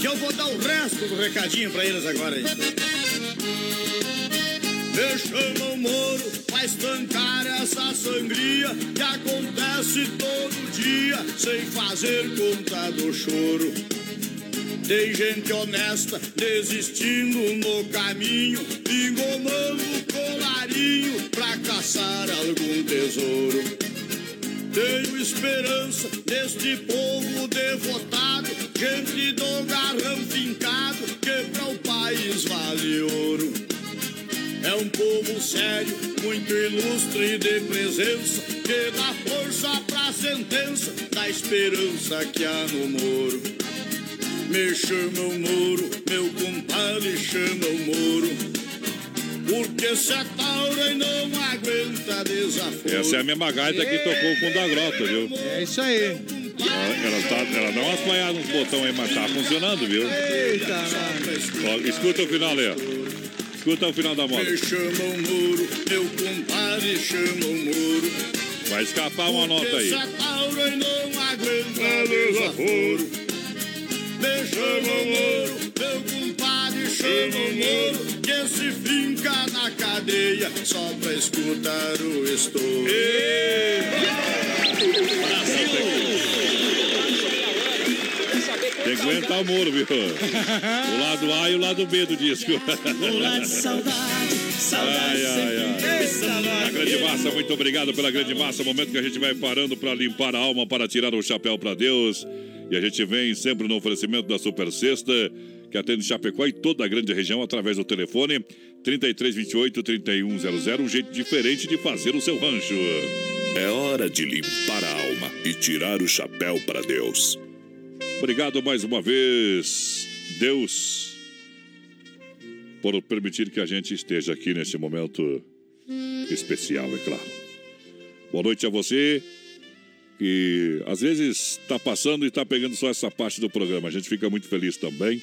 que eu vou dar o resto do recadinho pra eles agora. Me chama o Moro pra estancar essa sangria que acontece todo dia sem fazer conta do choro. Tem gente honesta desistindo no caminho, engomando o colarinho pra caçar algum tesouro. Tenho esperança neste povo devotado, gente do garrão fincado, que pra o país vale ouro. É um povo sério, muito ilustre de presença, que dá força pra sentença, da esperança que há no moro. Me chama o moro, meu compadre chama o moro, porque se é taura e não aguenta desaforo. Essa é a mesma gaita que tocou com o da Grota, viu? É isso aí. Ela, ela, tá, ela dá umas falhadas nos botões aí, mas tá funcionando, viu? Eita, Ó, escuta o final aí, ó. Escuta o final da moda. Me chama o muro, meu compadre chama o muro. Vai escapar uma nota aí. É taura e não aguenta desaforo. Me chama o muro, meu compadre chama o muro. Que se finca na cadeia só pra escutar o estouro. Tem que aguentar o muro, viu? O lado A e o lado B do disco. Lula de saudade, saudade Ai, ai, sempre ai. pensa A grande massa, muito obrigado pela grande massa. Momento que a gente vai parando para limpar a alma, para tirar o chapéu para Deus. E a gente vem sempre no oferecimento da Super Sexta, que atende Chapecó e toda a grande região através do telefone 3328 3100. Um jeito diferente de fazer o seu rancho. É hora de limpar a alma e tirar o chapéu para Deus. Obrigado mais uma vez, Deus, por permitir que a gente esteja aqui nesse momento especial, é claro. Boa noite a você que às vezes está passando e está pegando só essa parte do programa. A gente fica muito feliz também.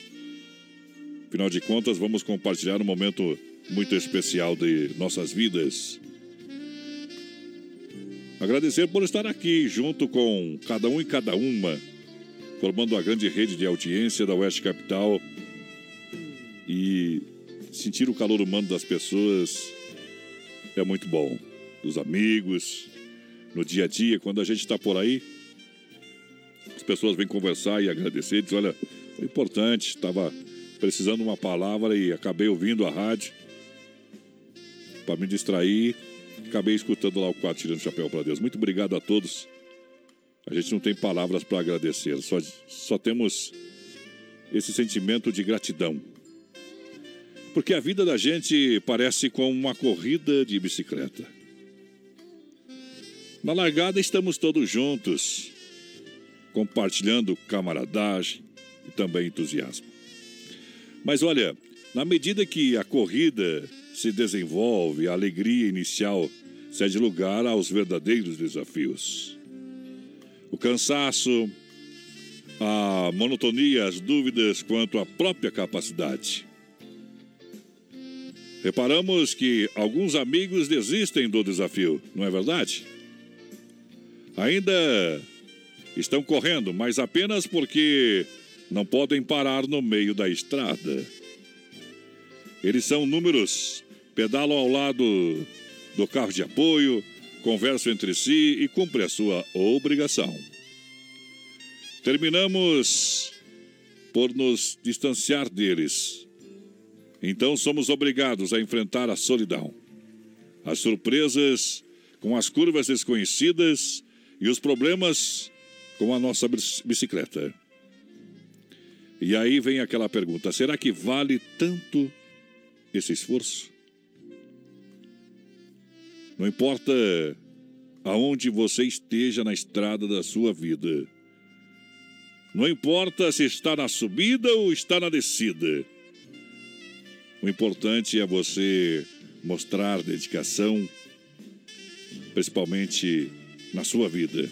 Afinal de contas, vamos compartilhar um momento muito especial de nossas vidas. Agradecer por estar aqui junto com cada um e cada uma formando a grande rede de audiência da Oeste Capital e sentir o calor humano das pessoas é muito bom. Dos amigos, no dia a dia, quando a gente está por aí, as pessoas vêm conversar e agradecer, dizem, olha, foi importante, estava precisando de uma palavra e acabei ouvindo a rádio para me distrair, acabei escutando lá o quadro Tirando o Chapéu para Deus. Muito obrigado a todos. A gente não tem palavras para agradecer, só, só temos esse sentimento de gratidão. Porque a vida da gente parece como uma corrida de bicicleta. Na largada estamos todos juntos, compartilhando camaradagem e também entusiasmo. Mas olha, na medida que a corrida se desenvolve, a alegria inicial cede lugar aos verdadeiros desafios. O cansaço, a monotonia, as dúvidas quanto à própria capacidade. Reparamos que alguns amigos desistem do desafio, não é verdade? Ainda estão correndo, mas apenas porque não podem parar no meio da estrada. Eles são números, pedalam ao lado do carro de apoio, conversam entre si e cumprem a sua obrigação. Terminamos por nos distanciar deles. Então somos obrigados a enfrentar a solidão, as surpresas com as curvas desconhecidas e os problemas com a nossa bicicleta. E aí vem aquela pergunta: será que vale tanto esse esforço? Não importa aonde você esteja na estrada da sua vida. Não importa se está na subida ou está na descida. O importante é você mostrar dedicação, principalmente na sua vida.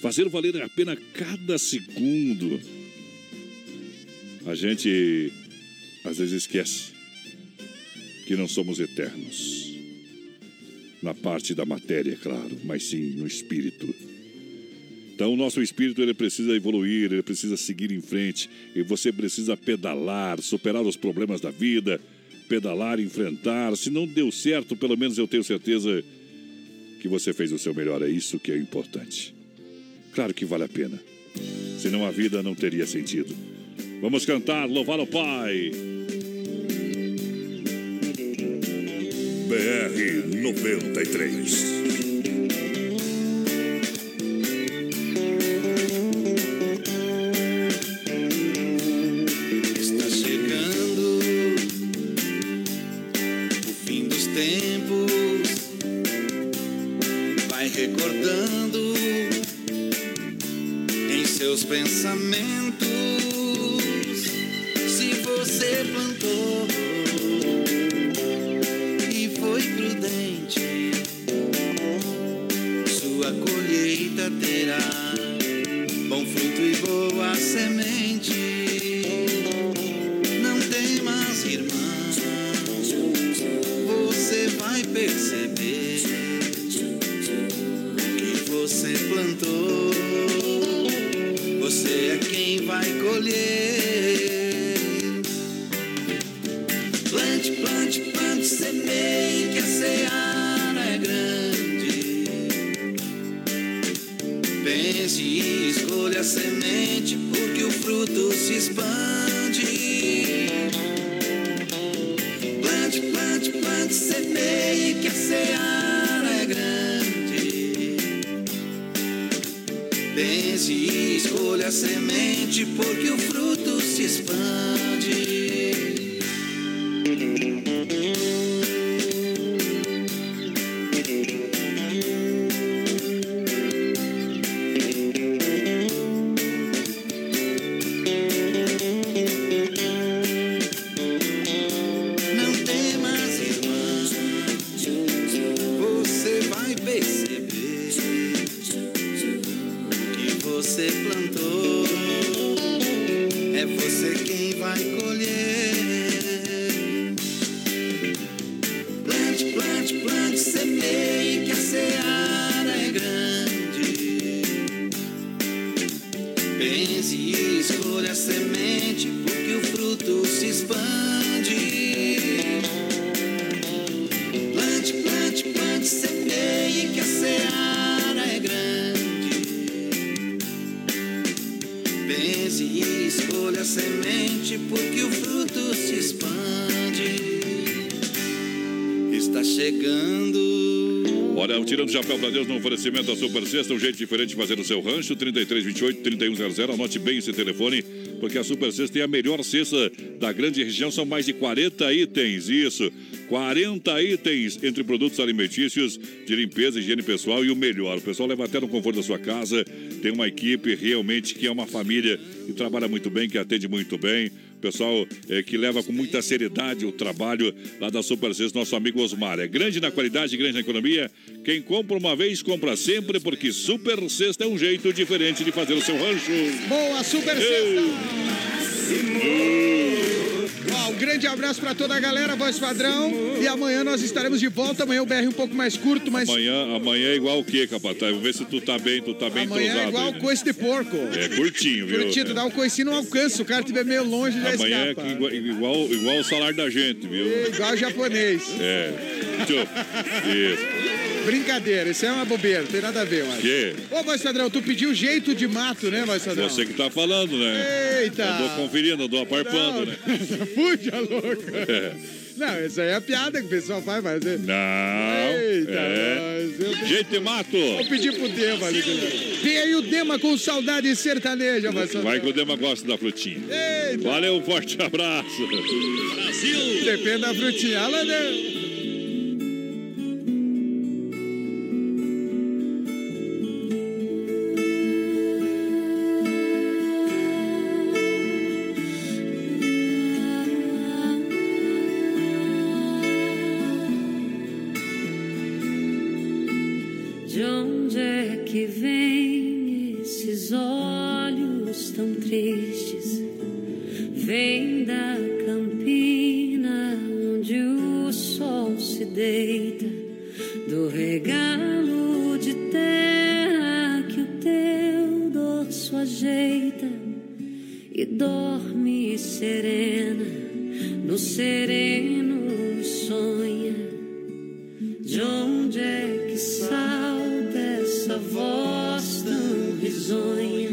Fazer valer a pena cada segundo. A gente às vezes esquece que não somos eternos. Na parte da matéria, claro, mas sim no espírito. Então, o nosso espírito ele precisa evoluir, ele precisa seguir em frente, e você precisa pedalar, superar os problemas da vida, pedalar, enfrentar. Se não deu certo, pelo menos eu tenho certeza você fez o seu melhor. É isso que é importante. Claro que vale a pena. Senão a vida não teria sentido. Vamos cantar, louvar o Pai. BR 93. Plante, plante. seara é grande. Pense e escolha a semente, porque o fruto se expande. Plante, plante, plante, semeie, que a seara é grande. Pense e escolha a semente, porque o fruto se expande. Oferecimento da Super Sexta, um jeito diferente de fazer o seu rancho, 3328-3100. Anote bem esse telefone, porque a Super Sexta tem a melhor cesta da grande região, são mais de 40 itens, isso. 40 itens entre produtos alimentícios, de limpeza, higiene pessoal e o melhor. O pessoal leva até no conforto da sua casa, tem uma equipe realmente que é uma família que trabalha muito bem, que atende muito bem. Pessoal eh, que leva com muita seriedade o trabalho lá da Super Sexta, nosso amigo Osmar. É grande na qualidade, grande na economia. Quem compra uma vez, compra sempre, porque Super Sexta é um jeito diferente de fazer o seu rancho. Boa, Super um grande abraço pra toda a galera, voz padrão. E amanhã nós estaremos de volta. Amanhã o BR um pouco mais curto, mas Amanhã, amanhã é igual o quê, capataz? Vou ver se tu tá bem, tu tá bem amanhã é igual aí, coice de porco. É curtinho, viu? Curtido, dá um coicinho não alcança. O cara estiver meio longe, já Amanhã é escapa. que igual, igual, igual o salário da gente, viu? Igual japonês. É. Isso. Brincadeira, isso é uma bobeira, não tem nada a ver, mano. Que? Ô, voz padrão, tu pediu jeito de mato, né, voz padrão? Você que tá falando, né? Eita! Eu tô conferindo, eu tô aparpando, né? Fuja, louca. É. Não, essa aí é a piada que o pessoal faz, mas... é- Não. Eita, é. nós, eu- Jeito de mato. Vou pedir pro Dema ali. Vem aí o Dema com saudade sertaneja, voz padrão. Vai que o Dema gosta da frutinha. Eita. Valeu, um forte abraço. Brasil! Depende da frutinha. Alô, Dema. Dorso ajeita e dorme serena no sereno sonha. De onde é que salta essa voz tão risonha?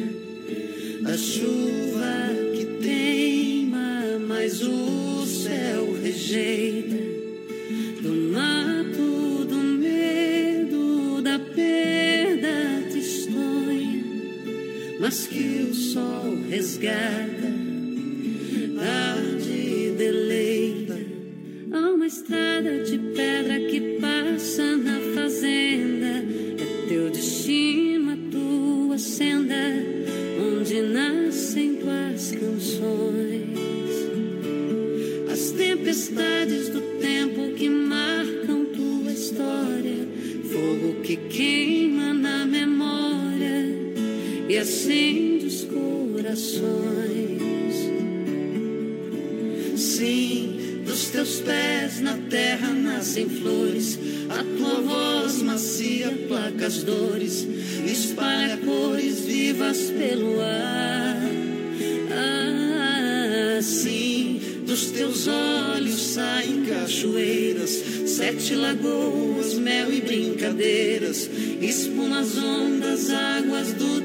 Da chuva que teima, mas o céu rejeita. Mas que o sol A tua voz macia placa as dores, espalha cores vivas pelo ar. Ah, sim, dos teus olhos saem cachoeiras, Sete lagoas, mel e brincadeiras, espumas, ondas, águas do